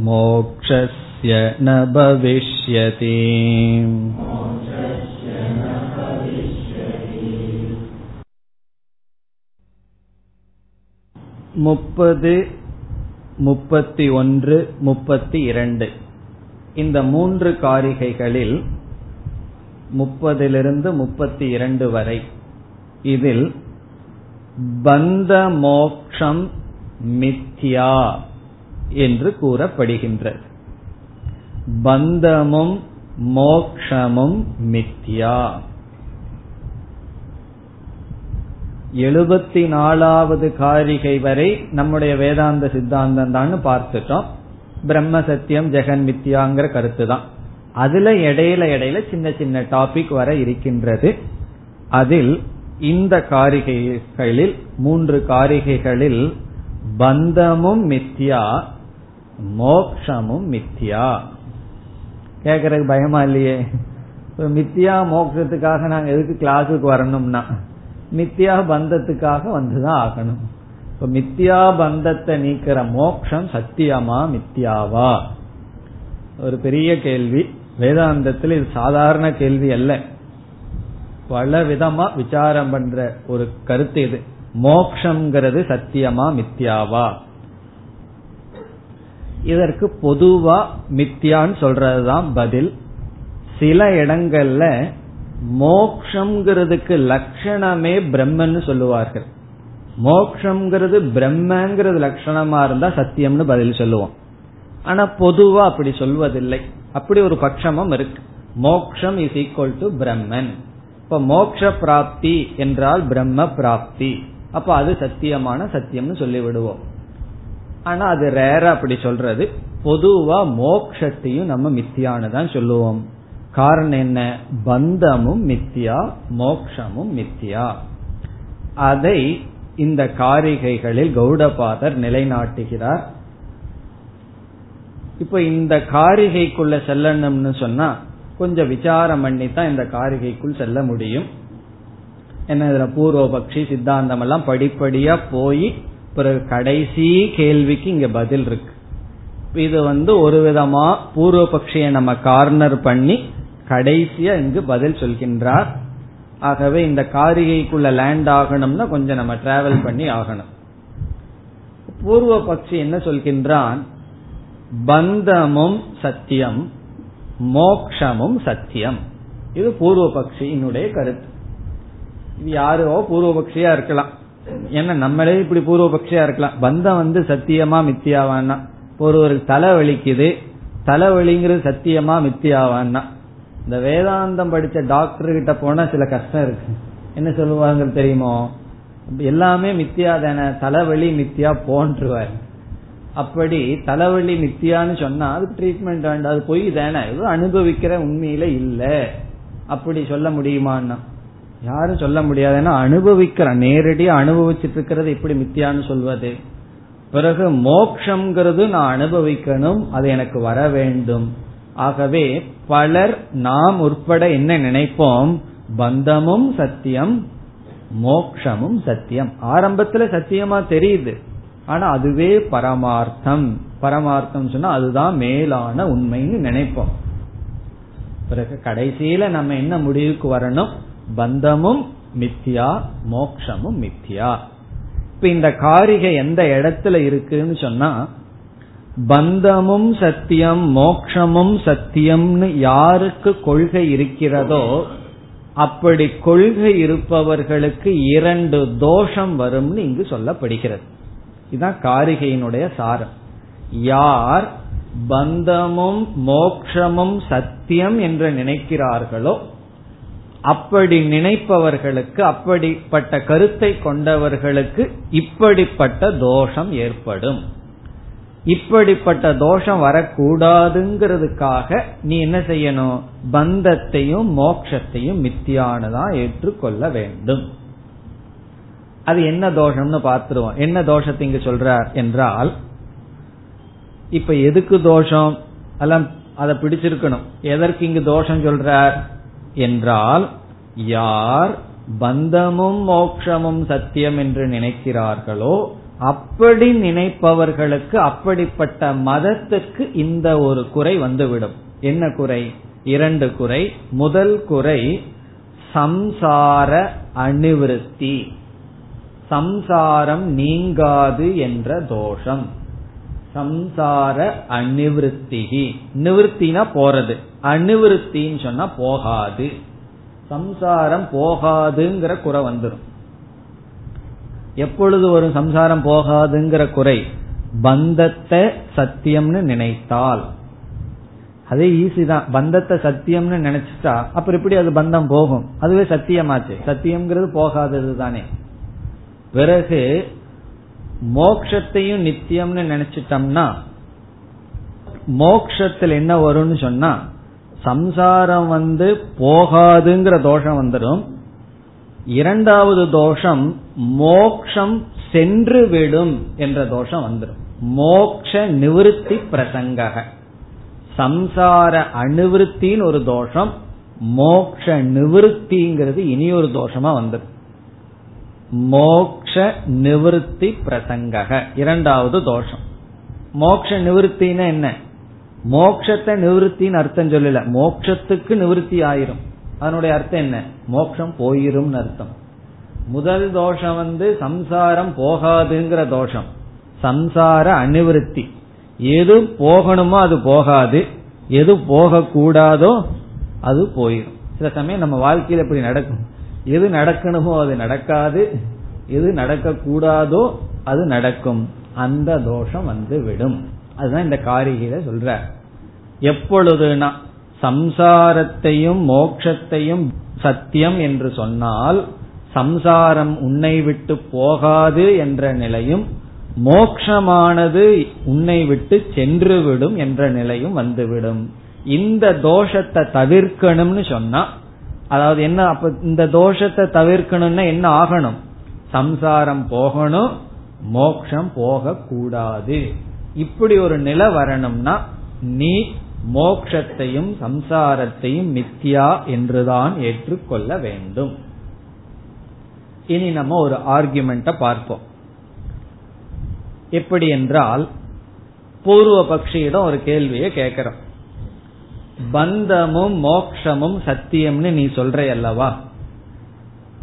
मोक्षस्य न भविष्यति முப்பது முப்பத்தி ஒன்று முப்பத்தி இரண்டு. இந்த மூன்று காரிகைகளில் முப்பதிலிருந்து முப்பத்தி இரண்டு வரை இதில் பந்த மோக்ஷம் மித்யா என்று கூறப்படுகின்றது. பந்தமும் மோக்ஷமும் மித்யா. எழுபத்தி நாலாவது காரிகை வரை நம்முடைய வேதாந்த சித்தாந்தம் தான் பார்த்துட்டோம். பிரம்ம சத்தியம் ஜெகன் மித்யாங்கிற கருத்து தான் அதுல இடையில இடையில சின்ன சின்ன டாபிக் வர இருக்கின்றது. அதில் இந்த காரிகைகளில் மூன்று காரிகைகளில் பந்தமும் மித்யா மோக்ஷமும் மித்யா. கேக்குறதுக்கு பயமா இல்லையே? மித்தியா மோக்ஷத்துக்காக நாங்க எதுக்கு கிளாஸுக்கு வரணும்னா? மித்தியா பந்தத்துக்காக வந்துதான் ஆகணும். இப்ப மித்தியா பந்தத்தை நீக்கிற மோக்ஷம் சத்தியமா மித்தியாவா ஒரு பெரிய கேள்வி. வேதாந்தத்தில் இது சாதாரண கேள்வி அல்ல. பல விதமா விசாரம் பண்ற ஒரு கருத்து இது. மோக்ஷங்கிறது சத்தியமா மித்தியாவா இதற்கு பொதுவா மித்தியான்னு சொல்றதுதான் பதில். சில இடங்கள்ல மோக்ஷங்கிறதுக்கு லட்சணமே பிரம்மன்னு சொல்லுவார்கள். மோக்ஷங்கிறது பிரம்மங்கிறது லட்சணமா இருந்தா சத்தியம்னு பதில் சொல்லுவோம். ஆனா பொதுவா அப்படி சொல்வதில்லை. அப்படி ஒரு பட்சமும் இருக்கு. மோக்ஷம் இஸ் ஈக்வல் டு பிரம்மன். இப்ப மோக்ஷ பிராப்தி என்றால் பிரம்ம பிராப்தி. அப்ப அது சத்தியமான சத்தியம்னு சொல்லிவிடுவோம். ஆனா அது ரேரா அப்படி சொல்றது. பொதுவா மோக்ஷத்தையும் நம்ம மித்தியானதான் சொல்லுவோம். காரணம் என்ன? பந்தமும் மித்தியா மோக்ஷமும் மித்தியா. அதை இந்த காரிகைகளில் கௌடபாதர் நிலைநாட்டுகிறார். இப்ப இந்த காரிகைக்குள்ள செல்லணும்னு சொன்னா கொஞ்சம் விசாரம் பண்ணி தான் இந்த காரிகைக்குள் செல்ல முடியும். என்ன இதுல பூர்வபக்ஷி சித்தாந்தம் எல்லாம் படிப்படியா போய் பிறகு கடைசி கேள்விக்கு இங்க பதில் இருக்கு. இது வந்து ஒரு விதமா பூர்வபக்ஷியை நம்ம கார்னர் பண்ணி கடைசியா இங்கு பதில் சொல்கின்றார். ஆகவே இந்த காரிகைக்குள்ள லேண்ட் ஆகணும்னா கொஞ்சம் நம்ம டிராவல் பண்ணி ஆகணும். பூர்வ பக்ஷி என்ன சொல்கின்றான்? பந்தமும் சத்தியம் மோக்ஷமும் சத்தியம். இது பூர்வ பக்ஷியினுடைய கருத்து. இது யாரோ பூர்வ பக்ஷியா இருக்கலாம். ஏன்னா நம்மளே இப்படி பூர்வ பக்ஷியா இருக்கலாம். பந்தம் வந்து சத்தியமா மித்தியாவான்னா? ஒருவருக்கு தலை வலிக்குது தலைவலிங்கிறது சத்தியமா மித்தியாவான்னா? இந்த வேதாந்தம் படிச்ச டாக்டர் கிட்ட போனா சில கஷ்டம் இருக்கு. என்ன சொல்லுவாங்க தெரியுமோ? எல்லாமே மித்தியா தானே தலைவலி மித்தியா போன்றுவார். அப்படி தலைவலி மித்தியான்னு சொன்னா அதுக்கு ட்ரீட்மெண்ட் வேண்டாம் அது பொய் தானே அனுபவிக்கிற உண்மையில இல்ல. அப்படி சொல்ல முடியுமான்னா? யாரும் சொல்ல முடியாது. ஏன்னா அனுபவிக்கிற நேரடியா அனுபவிச்சுட்டு இருக்கிறது எப்படி மித்தியான்னு சொல்வது. பிறகு மோக்ஷங்கிறது நான் அனுபவிக்கணும் அது எனக்கு வர வேண்டும். ஆகவே பலர் நாம் உட்பட என்ன நினைப்போம்? பந்தமும் சத்தியம் மோக்ஷமும் சத்தியம். ஆரம்பத்துல சத்தியமா தெரியுது. ஆனா அதுவே பரமார்த்தம். பரமார்த்தம் சொன்னா அதுதான் மேலான உண்மைன்னு நினைப்போம். பிறகு கடைசியில நம்ம என்ன முடிவுக்கு வரணும்? பந்தமும் மித்தியா மோக்ஷமும் மித்தியா இப்ப இந்த காரிகை எந்த இடத்துல இருக்குன்னு சொன்னா பந்தமும் சத்தியம் மோக்ஷமும் சத்தியம்னு யாருக்கு கொள்கை இருக்கிறதோ அப்படி கொள்கை இருப்பவர்களுக்கு இரண்டு தோஷம் வரும்னு இங்கு சொல்லப்படுகிறது. இதுதான் காரிகையினுடைய சாரம். யார் பந்தமும் மோக்ஷமும் சத்தியம் என்று நினைக்கிறார்களோ அப்படி நினைப்பவர்களுக்கு அப்படிப்பட்ட கருத்தை கொண்டவர்களுக்கு இப்படிப்பட்ட தோஷம் ஏற்படும். இப்படிப்பட்ட தோஷம் வரக்கூடாதுங்கிறதுக்காக நீ என்ன செய்யணும்? பந்தத்தையும் மோக்ஷத்தையும் மித்தியானதான் ஏற்றுக்கொள்ள வேண்டும். அது என்ன தோஷம்னு பார்த்துருவோம். என்ன தோஷத்தை இங்க சொல்றார் என்றால் இப்ப எதுக்கு தோஷம்? எல்லாம் அதை பிடிச்சிருக்கணும். எதற்கு இங்கு தோஷம் சொல்றார்? என்றால் யார் பந்தமும் மோக்ஷமும் சத்தியம் என்று நினைக்கிறார்களோ அப்படி நினைப்பவர்களுக்கு அப்படிப்பட்ட மதத்துக்கு இந்த ஒரு குறை வந்துவிடும். என்ன குறை? இரண்டு குறை. முதல் குறை சம்சார அணிவிருத்தி. சம்சாரம் நீங்காது என்ற தோஷம். சம்சார அநிவிருத்திகி நிவிருத்தினா போறது. அநிவிருத்தின்னு சொன்னா போகாது. சம்சாரம் போகாதுங்கிற குறை வந்துடும் எப்பொழுது ஒரு சம்சாரம் போகாதுங்கிற குறை பந்தத்தை சத்தியம்னு நினைத்தால். அதே ஈஸி தான். பந்தத்தை சத்தியம்னு நினைச்சிட்டா அப்புறம் எப்படி அது பந்தம் போகும்? அதுவே சத்தியமாச்சு. சத்தியம்ங்கிறது போகாதது தானே. பிறகு மோக்ஷத்தையும் நித்தியம்னு நினைச்சிட்டோம்னா மோக்ஷத்தில் என்ன வரும்னு சொன்னா சம்சாரம் வந்து போகாதுங்கிற தோஷம் வந்துடும் இரண்டாவது தோஷம் மோக்ஷம் சென்று விடும் என்ற தோஷம் வந்துடும் மோக்ஷ நிவிருத்தி பிரசங்கக. சம்சார அணுவிருத்தின்னு ஒரு தோஷம் மோக்ஷ நிவிருத்திங்கிறது இனி ஒரு தோஷமா வந்துடும் மோக்ஷ நிவிருத்தி பிரசங்கக இரண்டாவது தோஷம். மோக்ஷ நிவிருத்தின்னா என்ன? மோக்ஷத்தை நிவிருத்தின்னு அர்த்தம் சொல்லல. மோக்ஷத்துக்கு நிவிருத்தி ஆயிரும். அதனுடைய அர்த்தம் என்ன? மோட்சம் போயிரும் அர்த்தம். முதல் தோஷம் வந்து சம்சாரம் போகாதுங்கிற தோஷம். சம்சார அனிவிருத்தி எது போகணுமோ அது போகாது. எது போகக்கூடாதோ அது போயிடும் சில சமயம் நம்ம வாழ்க்கையில் எப்படி நடக்கும். எது நடக்கணுமோ அது நடக்காது. எது நடக்க கூடாதோ அது நடக்கும். அந்த தோஷம் வந்து விடும். அதுதான் இந்த காரிகையில சொல்ற. எப்பொழுதுனா சம்சாரத்தையும் மோக்ஷத்தையும் சத்தியம் என்று சொன்னால் சம்சாரம் உன்னை விட்டு போகாது என்ற நிலையும் மோக்ஷமானது உன்னை விட்டு சென்றுவிடும் என்ற நிலையும் வந்துவிடும். இந்த தோஷத்தை தவிர்க்கணும்னு சொன்னா அதாவது என்ன அப்ப இந்த தோஷத்தை தவிர்க்கணும்னா என்ன ஆகணும்? சம்சாரம் போகணும் மோக்ஷம் போக கூடாது இப்படி ஒரு நிலை வரணும்னா நீ மோக்ஷத்தையும் சம்சாரத்தையும் மித்தியா என்றுதான் ஏற்றுக்கொள்ள வேண்டும். இனி நம்ம ஒரு ஆர்குமெண்ட பார்ப்போம். எப்படி என்றால் பூர்வ பக்ஷியிடம் ஒரு கேள்வியை கேட்கிறோம். பந்தமும் மோக்ஷமும் சத்தியம்னு நீ சொல்ற அல்லவா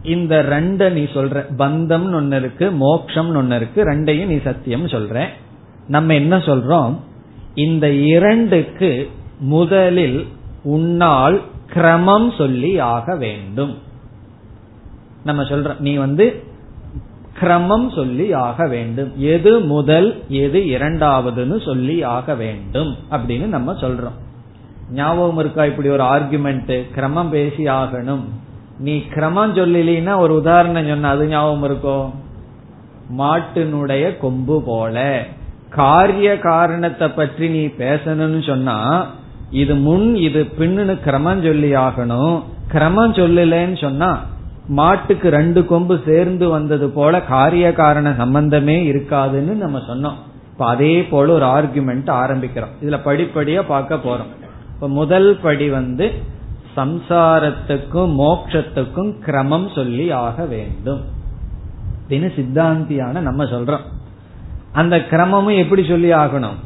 இந்த ரெண்ட நீ சொல்ற பந்தம் ஒன்னு இருக்கு மோக்ஷம் ஒன்னு இருக்கு ரெண்டையும் நீ சத்தியம் சொல்ற. நம்ம என்ன சொல்றோம்? இந்த இரண்டுக்கு முதலில் உன்னால் கிரமம் சொல்லி ஆக வேண்டும். நம்ம சொல்றோம் நீ வந்து கிரமம் சொல்லி ஆக வேண்டும். எது முதல் எது இரண்டாவதுன்னு சொல்லி ஆக வேண்டும் அப்படின்னு நம்ம சொல்றோம். ஞாபகம் இருக்கா இப்படி ஒரு ஆர்குமெண்ட் கிரமம் பேசி ஆகணும். நீ கிரமம் சொல்லலினா ஒரு உதாரணம் சொன்ன அது ஞாபகம் இருக்கோ? மாட்டினுடைய கொம்பு போல. காரிய காரணத்தை பற்றி நீ பேசணும்னு சொன்னா இது முன் இது பின்னு கிரமம் சொல்லி ஆகணும். கிரமம் சொல்லலன்னு சொன்னா மாட்டுக்கு ரெண்டு கொம்பு சேர்ந்து வந்தது போல காரிய காரண சம்பந்தமே இருக்காதுன்னு நம்ம சொன்னோம். இப்ப அதே போல ஒரு ஆர்குமெண்ட் ஆரம்பிக்கிறோம். இதுல படிப்படியா பார்க்க போறோம். இப்ப முதல் படி வந்து சம்சாரத்துக்கும் மோக்ஷத்துக்கும் கிரமம் சொல்லி ஆக வேண்டும். அப்படின்னு சித்தாந்தியான நம்ம சொல்றோம். அந்த கிரமமும் எப்படி சொல்லி ஆகணும்?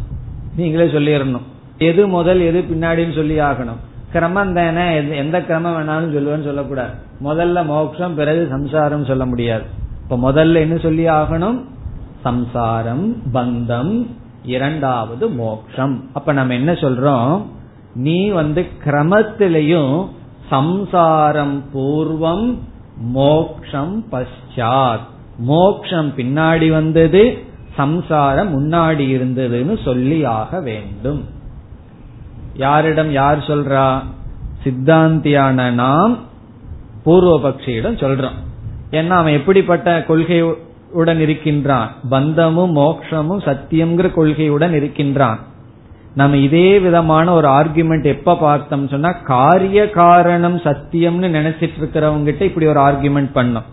நீங்களே சொல்லிடணும் எது முதல் எது பின்னாடின்னு சொல்லி ஆகணும். கிரமம் தானே எந்த கிரமம் வேணாலும் சொல்லுவேன்னு சொல்லக்கூடாது. முதல்ல மோட்சம் பிறகு சம்சாரம் சொல்ல முடியாது. இப்ப முதல்ல என்ன சொல்லி ஆகணும்? சம்சாரம் பந்தம் இரண்டாவது மோக்ஷம். அப்ப நம்ம என்ன சொல்றோம்? நீ வந்து கிரமத்திலையும் சம்சாரம் பூர்வம் மோக்ஷம் பஷாத் மோக்ஷம் பின்னாடி வந்தது சம்சாரம் முன்னாடி இருந்ததுன்னு சொல்லி ஆக வேண்டும். யாரிடம் யார் சொல்றா? சித்தாந்தியான நாம் பூர்வபக்ஷியிடம் சொல்றோம். ஏன்னா அவன் எப்படிப்பட்ட கொள்கையுடன் இருக்கின்றான்? பந்தமும் மோக்ஷமும் சத்தியம்ங்கிற கொள்கையுடன் இருக்கின்றான். நம்ம இதே விதமான ஒரு ஆர்குமெண்ட் எப்ப பார்த்தோம் சொன்னா காரிய காரணம் சத்தியம்னு நினைச்சிட்டு இருக்கிறவங்க கிட்ட இப்படி ஒரு ஆர்குமெண்ட் பண்ணோம்.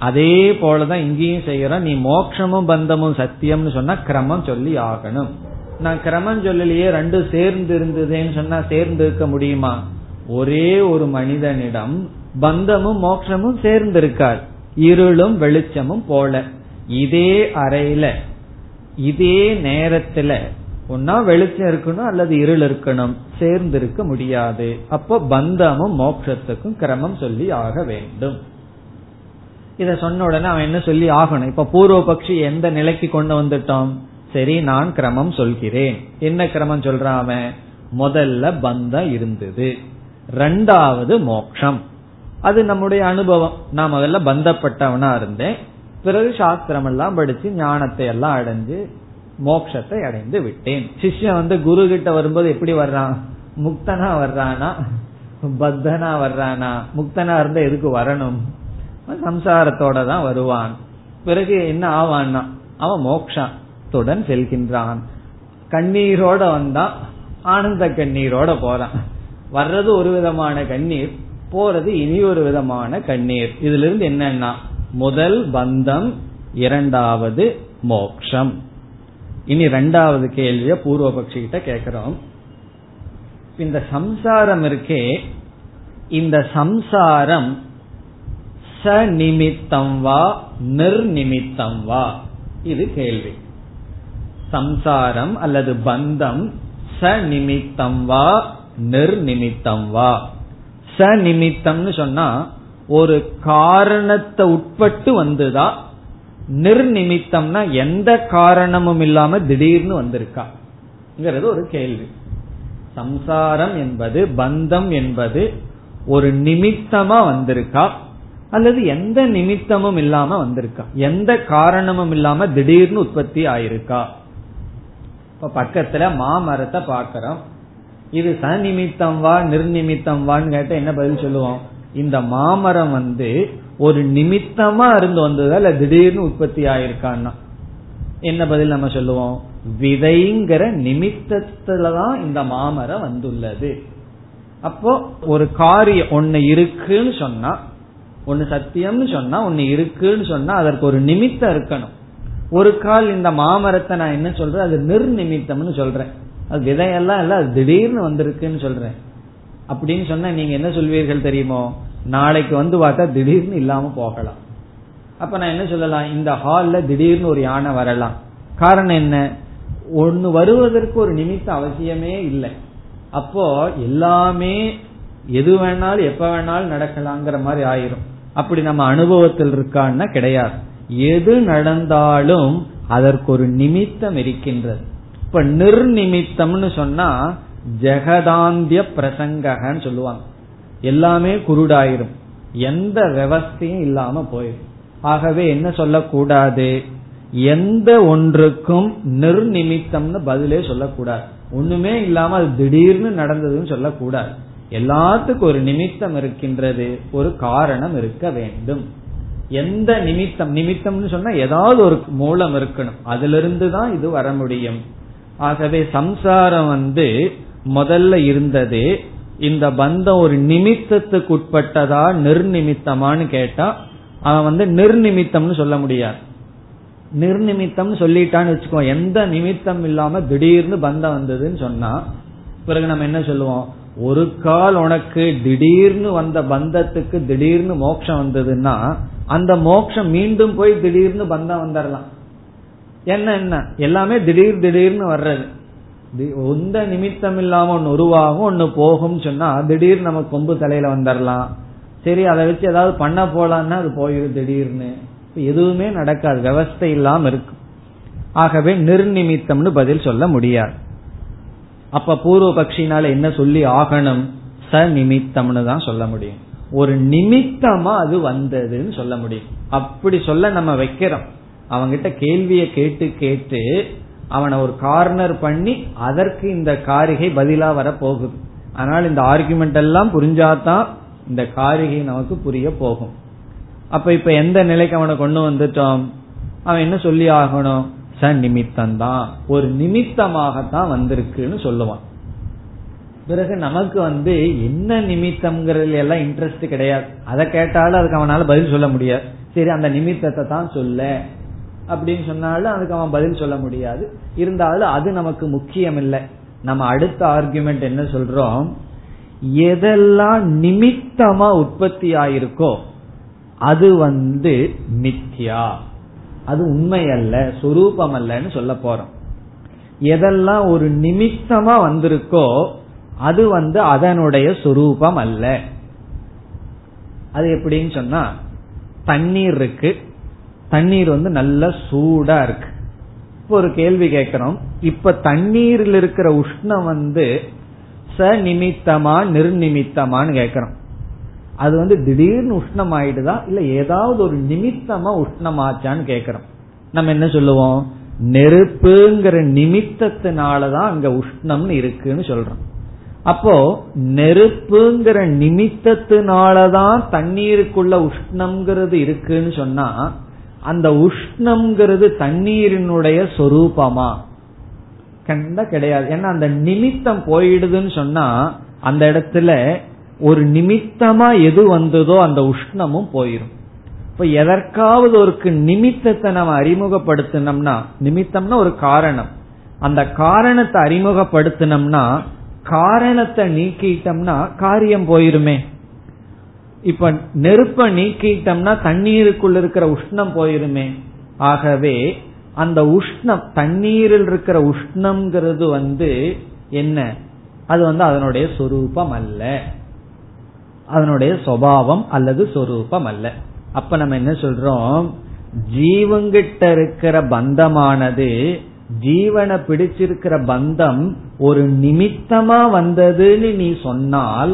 அதே போலதான் இங்கேயும் செய்யறோம். நீ மோட்சமும் பந்தமும் சத்தியம்னு சொன்னா கிரமம் சொல்லி ஆகணும். நான் கிரமம் சொல்லலையே ரெண்டும் சேர்ந்து இருந்ததுன்னு சொன்னா சேர்ந்து இருக்க முடியுமா? ஒரே ஒரு மனிதனிடம் பந்தமும் மோட்சமும் சேர்ந்து இருக்கார் இருளும் வெளிச்சமும் போல. இதே அறையில இதே நேரத்துல ஒன்னா வெளிச்சம் இருக்கணும் அல்லது இருள் இருக்கணும். சேர்ந்து இருக்க முடியாது. அப்போ பந்தமும் மோட்சத்துக்கும் கிரமம் சொல்லி ஆக வேண்டும். இத சொன்ன உடனே அவன் என்ன சொல்லி ஆகணும்? இப்ப பூர்வ பக்ஷி எந்த நிலைக்கு கொண்டு வந்துட்டோம்? சரி நான் கிரமம் சொல்கிறேன். என்ன கிரமம் சொல்றான் அவன்? முதல்ல பந்தம் இருந்தது. ரெண்டாவது மோக்ஷம். அது நம்முடைய அனுபவம். நான் முதல்ல பந்தப்பட்டவனா இருந்தேன். பிறகு சாஸ்திரம் எல்லாம் படிச்சு ஞானத்தை எல்லாம் அடைஞ்சு மோட்சத்தை அடைந்து விட்டேன். சிஷ்யன் வந்து குரு கிட்ட வரும்போது எப்படி வர்றான்? முக்தனா வர்றானா? பத்தனா வர்றானா? முக்தனா இருந்தா எதுக்கு வரணும்? சம்சாரத்தோட தான் வருவான். பிறகு என்ன ஆவான்னா அவன் மோக்ஷத்துடன் செல்கின்றான். கண்ணீரோட வந்தா ஆனந்த கண்ணீரோட போறான். வர்றது ஒரு விதமான கண்ணீர் போறது இனி ஒரு விதமான கண்ணீர். இதுல இருந்து என்னன்னா முதல் பந்தம் இரண்டாவது மோக்ஷம். இனி ரெண்டாவது கேள்விய பூர்வபக்ஷி கிட்ட கேக்குறோம் இந்த சம்சாரம் இருக்கே இந்த சம்சாரம் சநிமித்தம் வா நிர்நிமித்தம் வா. இது கேள்வி. சம்சாரம் அல்லது பந்தம் சநிமித்தம் வா நிர்நிமித்தம் வா. சநிமித்தம்னு சொன்னா ஒரு காரணத்தை உட்பட்டு வந்துதா? நிர்நிமித்தம்னா எந்த காரணமும் இல்லாம திடீர்னு வந்திருக்காங்கிறது ஒரு கேள்வி. சம்சாரம் என்பது பந்தம் என்பது ஒரு நிமித்தமா வந்திருக்கா? அல்லது எந்த நிமித்தமும் இல்லாம வந்திருக்கா? எந்த காரணமும் இல்லாம திடீர்னு உற்பத்தி ஆயிருக்கா? இப்ப பக்கத்துல மாமரத்தை பாக்கிறோம் இது சநிமித்தம் வா நிர்நிமித்தம் வான்னு கேட்ட என்ன பதில் சொல்லுவோம்? இந்த மாமரம் வந்து ஒரு நிமித்தமா இருந்து வந்ததா இல்ல திடீர்னு உற்பத்தி ஆயிருக்கான்னா? என்ன பதில் நம்ம சொல்லுவோம்? விதைங்கிற நிமித்தத்துலதான் இந்த மாமரம் வந்துள்ளது. அப்போ ஒரு காரியம் ஒன்னு இருக்குன்னு சொன்னா ஒன்னு சத்தியம்னு சொன்னா ஒன்னு இருக்குன்னு சொன்னா அதற்கு ஒரு நிமித்தம் இருக்கணும். ஒரு கால் இந்த மாமரத்தை நான் என்ன சொல்றேன்? அது நிர்நிமித்தம்னு சொல்றேன். அது விதையெல்லாம் இல்ல அது திடீர்னு வந்திருக்குன்னு சொல்றேன். அப்படின்னு சொன்னா நீங்க என்ன சொல்வீர்கள் தெரியுமோ? நாளைக்கு வந்து பார்த்தா திடீர்னு இல்லாம போகலாம். அப்ப நான் என்ன சொல்லலாம்? இந்த ஹால்ல திடீர்னு ஒரு யானை வரலாம். காரணம் என்ன? ஒன்னு வருவதற்கு ஒரு நிமித்தம் அவசியமே இல்லை. அப்போ எல்லாமே எது வேணாலும் எப்ப வேணாலும் நடக்கலாங்கிற மாதிரி ஆயிரும். அப்படி நம்ம அனுபவத்தில் இருக்கான்னா கிடையாது. எது நடந்தாலும் அதற்கு ஒரு நிமித்தம் இருக்கின்றது. இப்ப நிர்நிமித்தம்னு சொன்னா ஜெகதாந்திய பிரசங்கன்னு சொல்லுவாங்க. எல்லாமே குருடாயிரும். எந்த விவஸ்தையும் இல்லாம போயிடும் ஆகவே என்ன சொல்லக்கூடாது? எந்த ஒன்றுக்கும் நிர்நிமித்தம்னு பதிலே சொல்லக்கூடாது. ஒண்ணுமே இல்லாம அது திடீர்னு நடந்ததுன்னு சொல்லக்கூடாது. எல்லாத்துக்கும் ஒரு நிமித்தம் இருக்கின்றது ஒரு காரணம் இருக்க வேண்டும். எந்த நிமித்தம் நிமித்தம்னு சொன்னா ஏதாவது ஒரு மூலம் இருக்கணும். அதிலிருந்து தான் இது வர முடியும். ஆகவே சம்சாரம் வந்து முதல்ல இருந்தது இந்த பந்தம் ஒரு நிமித்தத்துக்கு உட்பட்டதா நிர்நிமித்தமானு கேட்டா அவன் வந்து நிர்நிமித்தம்னு சொல்ல முடியாது. நிர்நிமித்தம் சொல்லிட்டான்னு வச்சுக்கோ எந்த நிமித்தம் இல்லாம திடீர்னு பந்தம் வந்ததுன்னு சொன்னா பிறகு நம்ம என்ன சொல்லுவோம்? ஒரு கால் உனக்கு திடீர்னு வந்த பந்தத்துக்கு திடீர்னு மோட்சம் வந்ததுன்னா அந்த மோட்சம் மீண்டும் போய் திடீர்னு பந்தம் வந்துடலாம் என்ன என்ன? எல்லாமே திடீர் திடீர்னு வர்றது. எந்த நிமித்தம் இல்லாம ஒன்னு உருவாகும் ஒன்னு போகும் சொன்னா திடீர்னு நம்ம கொம்பு தலையில வந்துடலாம் சரி அதை வச்சு ஏதாவது பண்ண போலான்னா அது போயிடும் திடீர்னு. எதுவுமே நடக்காது விவஸ்தை இல்லாம இருக்கும் ஆகவே நிர்நிமித்தம்னு பதில் சொல்ல முடியாது. அப்ப பூர்வ பக்ஷினால என்ன சொல்லி ஆகணும்? ச நிமித்தம்னு தான் சொல்ல முடியும். ஒரு நிமித்தமா அது வந்ததுன்னு சொல்ல முடியும். அப்படி சொல்ல நம்ம வைக்கிறோம். அவங்கிட்ட கேள்வியை கேட்டு கேட்டு அவனை ஒரு கார்னர் பண்ணி அதற்கு இந்த காரிகை பதிலா வர போகுது அதனால இந்த ஆர்குமெண்ட் எல்லாம் புரிஞ்சாதான் இந்த காரிகை நமக்கு புரிய போகும். அப்ப இப்ப எந்த நிலைக்கு அவனை கொண்டு வந்துட்டோம்? அவன் என்ன சொல்லி ஆகணும்? ச நிமித்தம் தான் ஒரு நிமித்தமாகத்தான் வந்திருக்குன்னு சொல்லுவான். பிறகு நமக்கு வந்து என்ன நிமித்தம்ங்கிறதுல எல்லாம் இன்ட்ரெஸ்ட் கிடையாது. அதை கேட்டாலும் அதுக்கு அவனால பதில் சொல்ல முடியாது. சரி அந்த நிமித்தத்தை தான் சொல்ல. அப்படின்னு சொன்னாலும் அதுக்கு அவன் பதில் சொல்ல முடியாது. இருந்தாலும் அது நமக்கு முக்கியம் இல்லை நம்ம அடுத்த ஆர்குமெண்ட் என்ன சொல்றோம்? எதெல்லாம் நிமித்தமா உற்பத்தி ஆயிருக்கோ அது வந்து மித்யா. அது உண்மை அல்ல சொரூபம் அல்லன்னு சொல்ல போறோம். எதெல்லாம் ஒரு நிமித்தமா வந்திருக்கோ அது வந்து அதனுடைய சொரூபம் அல்ல அது எப்படின்னு சொன்னா தண்ணீர் இருக்கு. தண்ணீர் வந்து நல்ல சூடா இருக்கு. இப்போ ஒரு கேள்வி கேட்கிறோம். இப்ப தண்ணீரில் இருக்கிற உஷ்ணம் வந்து ச நிமித்தமா நிர்நிமித்தமான்னு கேட்கிறோம். அது வந்து திடீர்னு உஷ்ணம் ஆயிடுதா இல்ல ஏதாவது ஒரு நிமித்தமா உஷ்ணமாச்சான்னு கேக்குறோம். நம்ம என்ன சொல்லுவோம்? நெருப்புங்கிற நிமித்தத்தினாலதான் அங்க உஷ்ணம்னு இருக்குன்னு சொல்றோம். அப்போ நெருப்புங்கிற நிமித்தத்தினாலதான் தண்ணீருக்குள்ள உஷ்ணம்ங்கிறது இருக்குன்னு சொன்னா அந்த உஷ்ணம்ங்கிறது தண்ணீரினுடைய சொரூபமா? கண்ட கிடையாது. ஏன்னா அந்த நிமித்தம் போயிடுதுன்னு சொன்னா அந்த இடத்துல ஒரு நிமித்தமா எது வந்ததோ அந்த உஷ்ணமும் போயிடும் இப்ப எதற்காவது ஒரு நிமித்தத்தை நம்ம அறிமுகப்படுத்தினோம்னா நிமித்தம்னா ஒரு காரணம். அந்த காரணத்தை அறிமுகப்படுத்தினோம்னா காரணத்தை நீக்கிட்டோம்னா காரியம் போயிருமே. இப்ப நெருப்ப நீக்கிட்டோம்னா தண்ணீருக்குள்ள இருக்கிற உஷ்ணம் போயிருமே. ஆகவே அந்த உஷ்ணம் தண்ணீரில் இருக்கிற உஷ்ணம்ங்கிறது வந்து என்ன? அது வந்து அதனுடைய சொரூபம் அல்ல. அதனுடைய சுவாவம் அல்லது சொரூபம் அல்ல. அப்ப நம்ம என்ன சொல்றோம்? ஜீவங்கிட்ட இருக்கிற பந்தமானது ஜீவனை பிடிச்சிருக்கிற பந்தம் ஒரு நிமித்தமா வந்ததுன்னு நீ சொன்னால்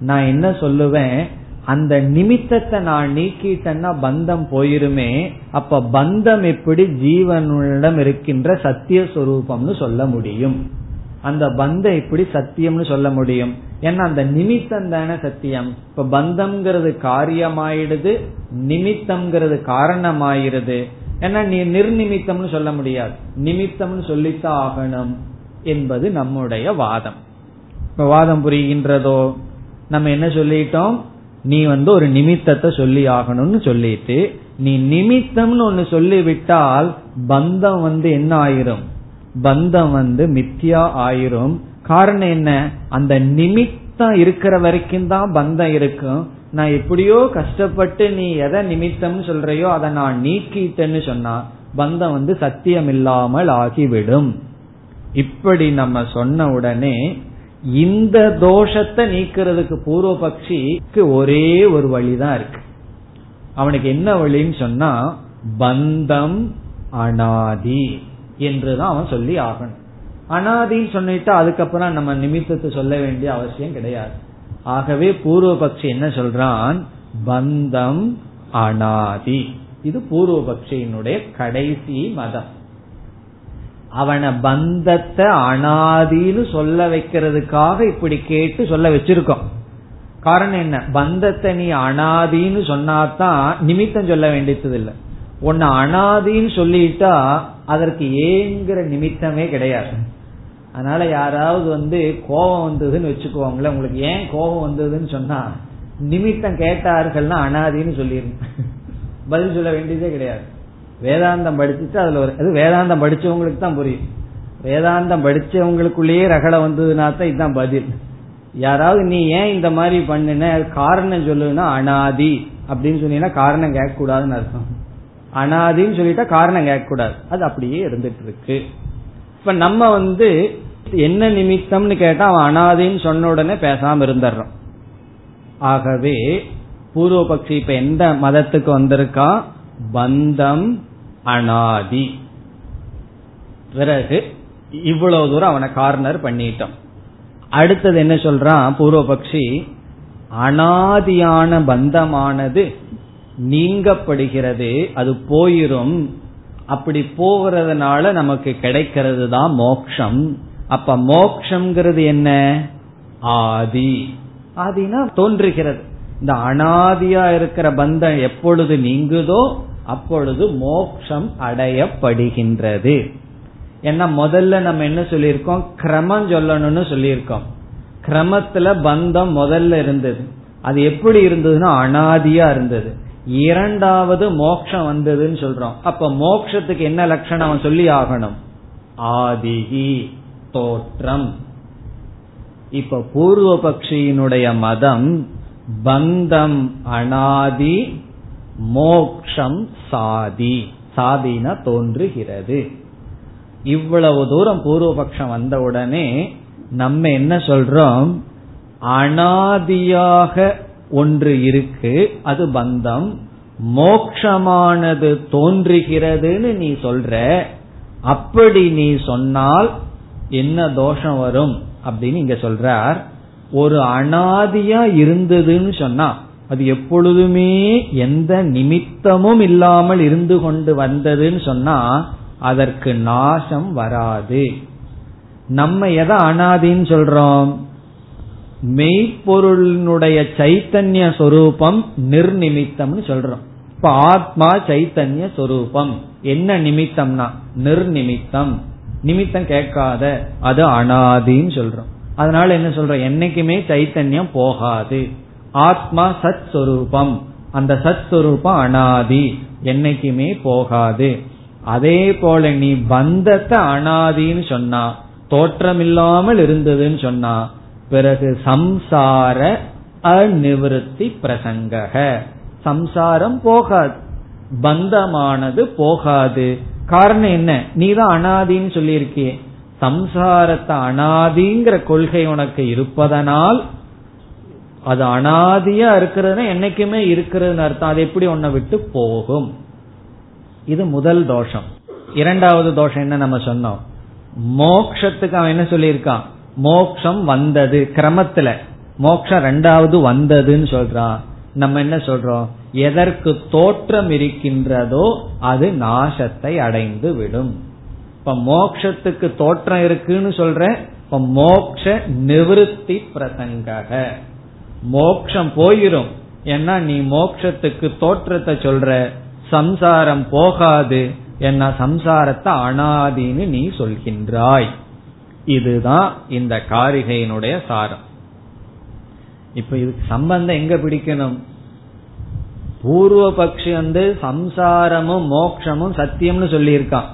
நான் என்ன சொல்லுவேன்? அந்த நிமித்தத்தை நான் நீக்கிட்டேன்னா பந்தம் போயிருமே அப்ப பந்தம் எப்படி ஜீவனிடம் இருக்கின்ற சத்திய சொரூபம்னு சொல்ல முடியும். அந்த பந்தம் எப்படி சத்தியம்னு சொல்ல முடியும்? ஏன்னா அந்த நிமித்தம் தானே சத்தியம். இப்ப பந்தம்ங்கிறது காரியமாயிடுது நிமித்தம்ங்கிறது காரணமாயிருது ஏன்னா நீ நிர்நிமித்தம்னு சொல்ல முடியாது. நிமித்தம்னு சொல்லித்தான் ஆகணும் என்பது நம்முடைய வாதம். இப்ப வாதம் புரிகின்றதோ? நம்ம என்ன சொல்லிட்டோம்? நீ வந்து ஒரு நிமித்தத்தை சொல்லி ஆகணும்னு சொல்லிட்டு நீ நிமித்தம்னு ஒன்னு சொல்லிவிட்டால் பந்தம் வந்து என்ன ஆயிரும் பந்தம் வந்து மித்தியா ஆயிரும். காரணம் என்ன? அந்த நிமித்தம் இருக்கிற வரைக்கும் தான் பந்தம் இருக்கும். நான் எப்படியோ கஷ்டப்பட்டு நீ எதை நிமித்தம் சொல்றையோ அதை நான் நீக்கிட்டேன்னு சொன்னா பந்தம் வந்து சத்தியம் இல்லாமல் ஆகிவிடும். இப்படி நம்ம சொன்ன உடனே இந்த தோஷத்தை நீக்கிறதுக்கு பூர்வ பட்சிக்கு ஒரே ஒரு வழிதான் இருக்கு. அவனுக்கு என்ன வழின்னு சொன்னா பந்தம் அனாதி என்றுதான் அவன் சொல்லி ஆகணும். அனாதின்னு சொல்லிட்டு அதுக்கப்புறம் நம்ம நிமித்தத்தை சொல்ல வேண்டிய அவசியம் கிடையாது. ஆகவே பூர்வபக்ஷி என்ன சொல்றான்? பந்தம் அனாதி. இது பூர்வபக்ஷியினுடைய கடைசி மதம். அவனை பந்தத்தை அனாதின்னு சொல்ல வைக்கிறதுக்காக இப்படி கேட்டு சொல்ல வச்சிருக்கோம். காரணம் என்ன? பந்தத்தை நீ அனாதின்னு சொன்னாதான் நிமித்தம் சொல்ல வேண்டியது இல்லை உன்னை அனாதின்னு சொல்லிட்டா அதற்கு ஏங்கிற நிமித்தமே கிடையாது. அதனால யாராவது வந்து கோபம் வந்ததுன்னு வச்சுக்குவாங்களே உங்களுக்கு ஏன் கோபம் வந்ததுன்னு சொன்னா நிமித்தம் கேட்டார்கள்னா அனாதின்னு சொல்லிருங்க. பதில் சொல்ல வேண்டியதே கிடையாது. வேதாந்தம் படிச்சுட்டு அதுல ஒரு அது வேதாந்தம் படிச்சவங்களுக்கு தான் புரியும். வேதாந்தம் படிச்சவங்களுக்குள்ளேயே ரகலை வந்ததுனா தான் இதுதான் பதில். யாராவது நீ ஏன் இந்த மாதிரி பண்ணுன காரணம் சொல்லுன்னா அனாதி அப்படின்னு சொன்னீங்கன்னா காரணம் கேட்க கூடாதுன்னு அர்த்தம். அனாதின்னு சொல்லிட்டா காரணம் கேட்க கூடாது அது அப்படியே இருந்துட்டு இருக்கு. இப்ப நம்ம வந்து என்ன நிமித்தம்னு கேட்டா அவன் அனாதின்னு சொன்ன உடனே பேசாம இருந்துடுறான். ஆகவே பூர்வபக்ஷி இப்ப எந்த மதத்துக்கு வந்திருக்கா? பந்தம் அனாதி. பிறகு இவ்வளவு தூரம் அவனை கார்னர் பண்ணிட்டோம் அடுத்தது என்ன சொல்றான் பூர்வபக்ஷி? அனாதியான பந்தமானது நீங்கப்படுகிறது அது போயிரும். அப்படி போகிறதுனால நமக்கு கிடைக்கிறது தான் மோக்ஷம். அப்ப மோக்ஷங்கிறது என்ன? ஆதி. ஆதினா தோன்றுகிறது. இந்த அனாதியா இருக்கிற பந்தம் எப்பொழுது நீங்குதோ அப்பொழுது மோக்ஷம் அடையப்படுகின்றது. ஏன்னா முதல்ல நம்ம என்ன சொல்லியிருக்கோம்? கிரமம் சொல்லணும்னு சொல்லியிருக்கோம். கிரமத்துல பந்தம் முதல்ல இருந்தது. அது எப்படி இருந்ததுன்னா அனாதியா இருந்தது. இரண்டாவது மோக்ஷம் வந்ததுன்னு சொல்றோம். அப்ப மோக்ஷத்துக்கு என்ன லட்சணம்? அவன் சொல்லி ஆகணும். ஆதிகி தோற்றம். இப்ப பூர்வ பக்ஷியினுடைய மதம் பந்தம் அனாதி மோக்ஷம் சாதி. சாதின தோன்றுகிறது. இவ்வளவு தூரம் பூர்வபக்ஷம் வந்தவுடனே நம்ம என்ன சொல்றோம்? அனாதியாக ஒன்று இருக்கு அது பந்தம். மோக்ஷமானது தோன்றுகிறதுன்னு நீ சொல்ற. அப்படி நீ சொன்னால் என்ன தோஷம் வரும் அப்படின்னு இங்க சொல்றார். ஒரு அனாதியா இருந்ததுன்னு சொன்னா அது எப்பொழுதுமே எந்த நிமித்தமும் இல்லாமல் இருந்து கொண்டு வந்ததுன்னு சொன்னா அதற்கு நாசம் வராது. நம்ம எதை அனாதின்னு சொல்றோம்? மெய்ப்பொருளினுடைய சைத்தன்ய சொரூபம் நிர்நிமித்தம்னு சொல்றோம். இப்ப ஆத்மா சைத்தன்ய சொரூபம். என்ன நிமித்தம்னா நிர்நிமித்தம். நிமித்தம் கேட்காத அது அனாதின்னு சொல்றோம். அதனால என்ன சொல்றோம்? என்னைக்குமே சைத்தன்யம் போகாது. ஆத்மா சத் சொரூபம் அந்த சத் சொரூபம் அனாதி. என்னைக்குமே போகாது. அதே போல நீ பந்தத்தை அனாதின்னு சொன்னா தோற்றமில்லாமல் இருந்ததுன்னு சொன்னா பிறகு சம்சார அநிவிருத்தி பிரசங்கக. சம்சாரம் போகாது. பந்தமானது போகாது. காரணம் என்ன? நீ தான் அனாதின்னு சொல்லியிருக்கியே. சம்சாரத்தை அனாதிங்கிற கொள்கை உனக்கு இருப்பதனால் அது அனாதியா இருக்கிறதுனா என்னைக்குமே இருக்கிறதுன்னு அர்த்தம். அது எப்படி உன்னை விட்டு போகும்? இது முதல் தோஷம். இரண்டாவது தோஷம் என்ன நம்ம சொன்னோம்? மோக்ஷத்துக்கு அவன் என்ன சொல்லியிருக்கான்? மோக்ஷம் வந்தது. கிரமத்துல மோக்ஷம் ரெண்டாவது வந்ததுன்னு சொல்றான். நம்ம என்ன சொல்றோம்? எதற்கு தோற்றம் இருக்கின்றதோ அது நாசத்தை அடைந்து விடும். இப்ப மோக்ஷத்துக்கு தோற்றம் இருக்குன்னு சொல்ற இப்ப மோக்ஷ நிவிருத்தி பிரசங்கக. மோக்ஷம் போயிரும். ஏன்னா நீ மோக்ஷத்துக்கு தோற்றத்தை சொல்ற சம்சாரம் போகாது என்ன சம்சாரத்தை அனாதின்னு நீ சொல்கின்றாய். இதுதான் இந்த காரிகையினுடைய சாரம். இப்ப இதுக்கு சம்பந்தம் எங்க பிடிக்கணும்? பூர்வ பக்ஷி வந்து சம்சாரமும் மோக்ஷமும் சத்தியம்னு சொல்லியிருக்கான்.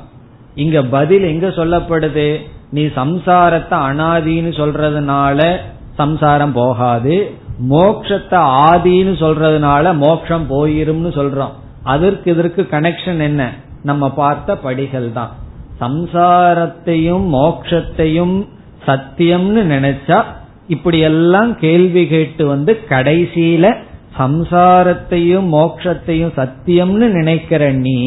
இங்க பதில் எங்க சொல்லப்படுது? நீ சம்சாரத்தை அனாதின்னு சொல்றதுனால சம்சாரம் போகாது மோக்ஷத்தை ஆதின்னு சொல்றதுனால மோக்ஷம் போயிரும்னு சொல்றோம். அதற்கு இதற்கு கனெக்ஷன் என்ன? நம்ம பார்த்த படிகள் தான். சம்சாரத்தையும் மோக்ஷத்தையும் சத்தியம்னு நினைச்சா இப்படி எல்லாம் கேள்வி கேட்டு வந்து கடைசியில சம்சாரத்தையும் மோக்ஷத்தையும் சத்தியம்னு நினைக்கிற நீ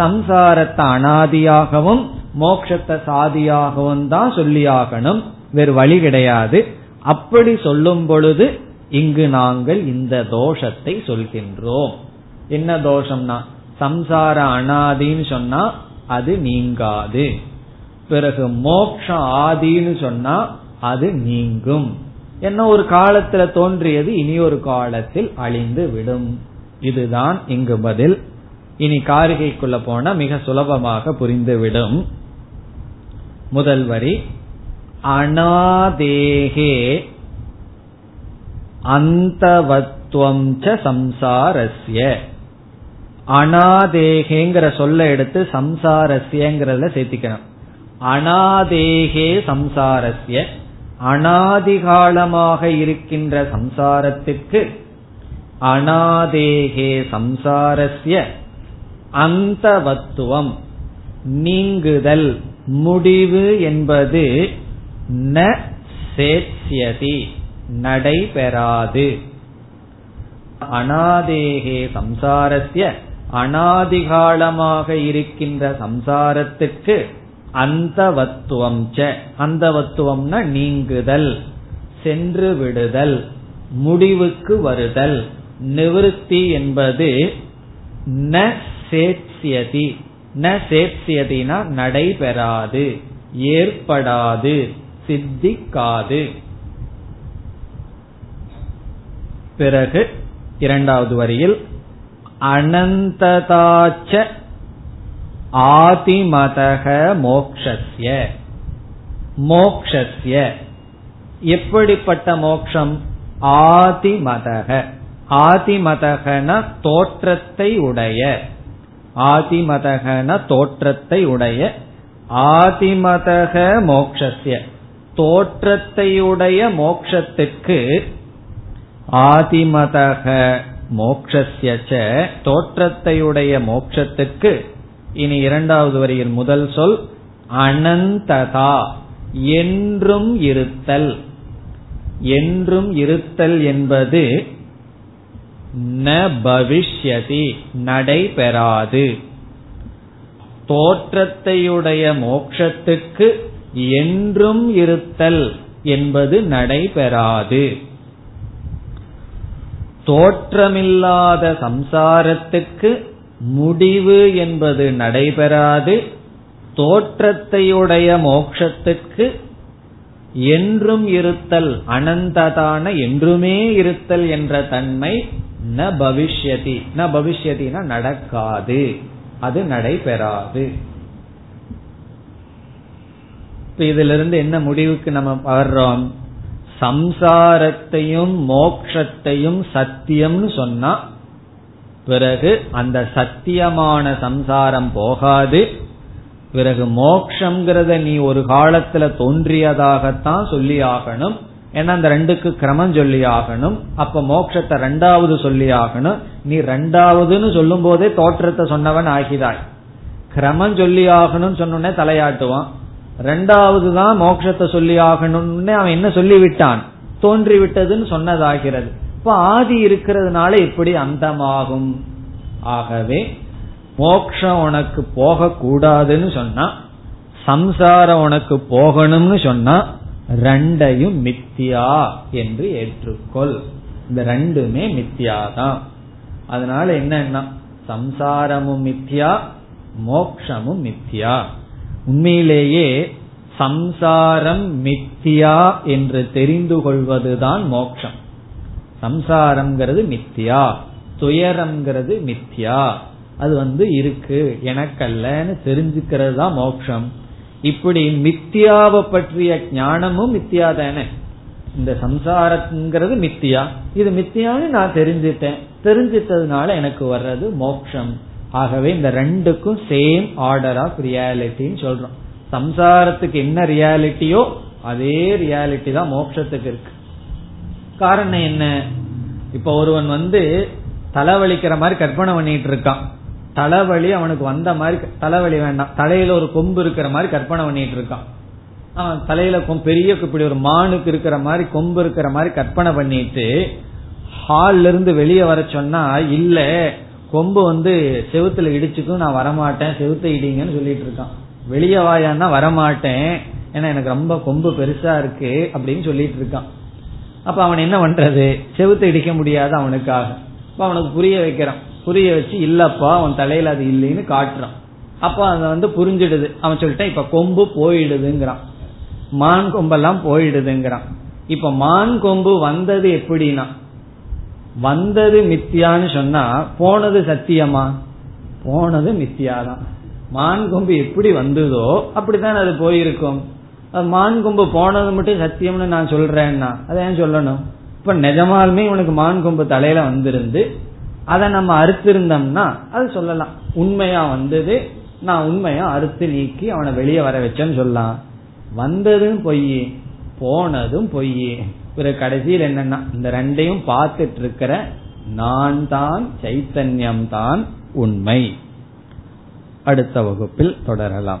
சம்சாரத்தை அனாதியாகவும் மோக்ஷத்தை சாதியாகவும் தான் சொல்லியாகணும் வேறு வழி கிடையாது. அப்படி சொல்லும் பொழுது இங்கு நாங்கள் இந்த தோஷத்தை சொல்கின்றோம். என்ன தோஷம்னா சம்சார அனாதின்னு சொன்னா அது நீங்காது. பிறகு மோக்ஷ ஆதின்னு சொன்னா அது நீங்கும். என்ன ஒரு காலத்துல தோன்றியது இனி ஒரு காலத்தில் அழிந்து விடும். இதுதான் இங்கு பதில். இனி காரிகைக்குள்ள போனா மிக சுலபமாக புரிந்துவிடும் முதல் வரி அனாதேகே அந்தவத்துவம் ச சம்சாரஸ்ய. அனாதேகேங்கிற சொல்ல எடுத்து சம்சாரஸ்யங்கிறதுல சேர்த்திக்கணும். அனாதேகே சம்சாரஸ்ய. அனாதிகாலமாக இருக்கின்ற சம்சாரத்துக்கு அனாதேகே சம்சாரஸ்ய அந்தவத்துவம் நீங்குதல் முடிவு என்பது ந சேத்யதி நடைபெறாது. அனாதேகே சம்சாரஸ்ய அனாதிகாலமாக இருக்கின்ற சம்சாரத்துக்கு அந்தவத்துவம் ச. அந்தவத்துவம்னா நீங்குதல் சென்று விடுதல் முடிவுக்கு வருதல். நிவிருத்தி என்பது ந சேத்யதி ந சேத்யதினா நடைபெறாது ஏற்படாது சித்திக்காது. பிறகு இரண்டாவது வரியில் அனந்ததாச்ச ஆதிமதக மோக்ஷஸ்ய மோக்ஷஸ்ய எப்படிப்பட்ட மோக்ஷம்? ஆதிமதக. ஆதிமதகன தோற்றத்தை உடைய. ஆதிமதகன தோற்றத்தை உடைய. ஆதிமதக மோக்ஷஸ்ய தோற்றத்தையுடைய மோக்ஷத்துக்கு ஆதிமதக மோக்ஷஸ்ய தோற்றத்தையுடைய மோக்ஷத்துக்கு இனி இரண்டாவது வரியில் முதல் சொல் அனந்ததா என்றும் இருத்தல். என்றும் இருத்தல் என்பது ந பவிஷ்யதி நடைபெறாது தோற்றத்தையுடைய மோட்சத்துக்கு என்றும் இருத்தல் என்பது நடைபெறாது தோற்றமில்லாத சம்சாரத்துக்கு முடிவு என்பது நடைபெறாது தோற்றத்தையுடைய மோட்சத்துக்கு என்றும் இருத்தல் அனந்ததான என்றுமே இருத்தல் என்ற தன்மை ந பவிஷ்யதி. ந பவிஷ்யதினா நடக்காது அது நடைபெறாது. இதிலிருந்து என்ன முடிவுக்கு நம்ம வர்றோம்? சம்சாரத்தையும் மோக்ஷத்தையும் சத்தியம்னு சொன்னா பிறகு அந்த சத்தியமான சம்சாரம் போகாது. பிறகு மோக்ஷங்கிறத நீ ஒரு காலத்துல தோன்றியதாகத்தான் சொல்லி ஆகணும். ஏன்னா அந்த ரெண்டுக்கு கிரமம் சொல்லி ஆகணும். அப்ப மோக்ஷத்தை ரெண்டாவது சொல்லி ஆகணும். நீ ரெண்டாவதுன்னு சொல்லும் போதே தோற்றத்தை சொன்னவன் ஆகிறாய் கிரமம் சொல்லி ஆகணும்னு சொன்னோடனே தலையாட்டுவான். ரெண்டாவது தான் மோட்சத்தை சொல்லி ஆகணும்னு அவன் என்ன சொல்லி விட்டான் தோன்றி விட்டதுன்னு சொன்னதாகிறது. இப்ப ஆதி இருக்கிறதுனால எப்படி அந்தமாகும்? ஆகவே மோக்ஷம் உனக்கு போக கூடாதுன்னு சொன்னா சம்சாரம் உனக்கு போகணும்னு சொன்னா ரெண்டையும் மித்தியா என்று ஏற்றுக்கொள். இந்த ரெண்டுமே மித்தியாதான். அதனால என்னன்னா சம்சாரமும் மித்தியா மோக்ஷமும் மித்தியா. உண்மையிலேயே சம்சாரம் மித்தியா என்று தெரிந்து கொள்வதுதான் மோக்ஷம். சம்சாரம்ங்கிறது மித்தியா துயரம்ங்கிறது மித்தியா அது வந்து இருக்கு. எனக்கல்லன்னு தெரிஞ்சுக்கிறது தான் மோட்சம். இப்படி மித்தியாவை பற்றிய ஞானமும் மித்தியா தானே இந்த சம்சாரங்கிறது மித்தியா இது மித்தியான்னு நான் தெரிஞ்சிட்டேன். தெரிஞ்சிட்டதுனால எனக்கு வர்றது மோக்ஷம் ஆகவே இந்த ரெண்டுக்கும் சேம் ஆர்டர் ஆஃப் ரியாலிட்டின்னு சொல்றோம். சம்சாரத்துக்கு என்ன ரியாலிட்டியோ அதே ரியாலிட்டி தான் மோட்சத்துக்கு இருக்கு. காரணம் என்ன? இப்ப ஒருவன் வந்து தலைவலிக்கிற மாதிரி கற்பனை பண்ணிட்டு இருக்கான். தலைவலி அவனுக்கு வந்த மாதிரி தலைவலி வேண்டாம். தலையில ஒரு கொம்பு இருக்கிற மாதிரி கற்பனை பண்ணிட்டு இருக்கான். அவன் தலையில பெரிய இப்படி ஒரு மானுக்கு இருக்கிற மாதிரி கொம்பு இருக்கிற மாதிரி கற்பனை பண்ணிட்டு ஹால்ல இருந்து வெளியே வர சொன்னா இல்ல கொம்பு வந்து செவுத்துல இடிச்சுக்கும் நான் வரமாட்டேன். செவுத்த இடிங்கன்னு சொல்லிட்டு இருக்கான். வெளியே வாயான்னா வரமாட்டேன். ஏன்னா எனக்கு ரொம்ப கொம்பு பெருசா இருக்கு அப்படின்னு சொல்லிட்டு இருக்கான். அப்ப அவன் என்ன பண்றது? செவுத்து இடிக்க முடியாது அவனுக்காக. அப்ப அவனுக்கு புரிய வைக்கிறான். புரிய வச்சு இல்லப்பா அவன் தலையில அது இல்லைன்னு காட்டுறான். அப்ப அதை வந்து புரிஞ்சிடுது. அவன் சொல்லிட்டான் இப்ப கொம்பு போயிடுதுங்கிறான். மான் கொம்பெல்லாம் போயிடுதுங்கிறான். இப்ப மான் கொம்பு வந்தது எப்படின்னா வந்தது மித்தியான்னு சொன்னா போனது சத்தியமா? போனது மித்தியாதான். மான் கொம்பு எப்படி வந்ததோ அப்படித்தான் அது போயிருக்கும். மான் கொம்பு போனது மட்டும் சத்தியம்னு நான் சொல்றேன்னா அதை ஏன் சொல்லணும்? இப்ப நிஜமாலுமே உனக்கு மான் கொம்பு தலையில வந்திருந்து அதை நம்ம அறுத்திருந்தோம்னா அது சொல்லலாம். உண்மையா வந்தது நான் உண்மையா அறுத்து நீக்கி அவனை வெளியே வர வச்சேன்னு சொல்லலாம். வந்ததும் பொய் போனதும் பொய் பிறகு கடைசியில் என்னன்னா இந்த ரெண்டையும் பார்த்துட்டு இருக்கிற நான் தான் சைத்தன்யம் தான் உண்மை. அடுத்த வகுப்பில் தொடரலாம்.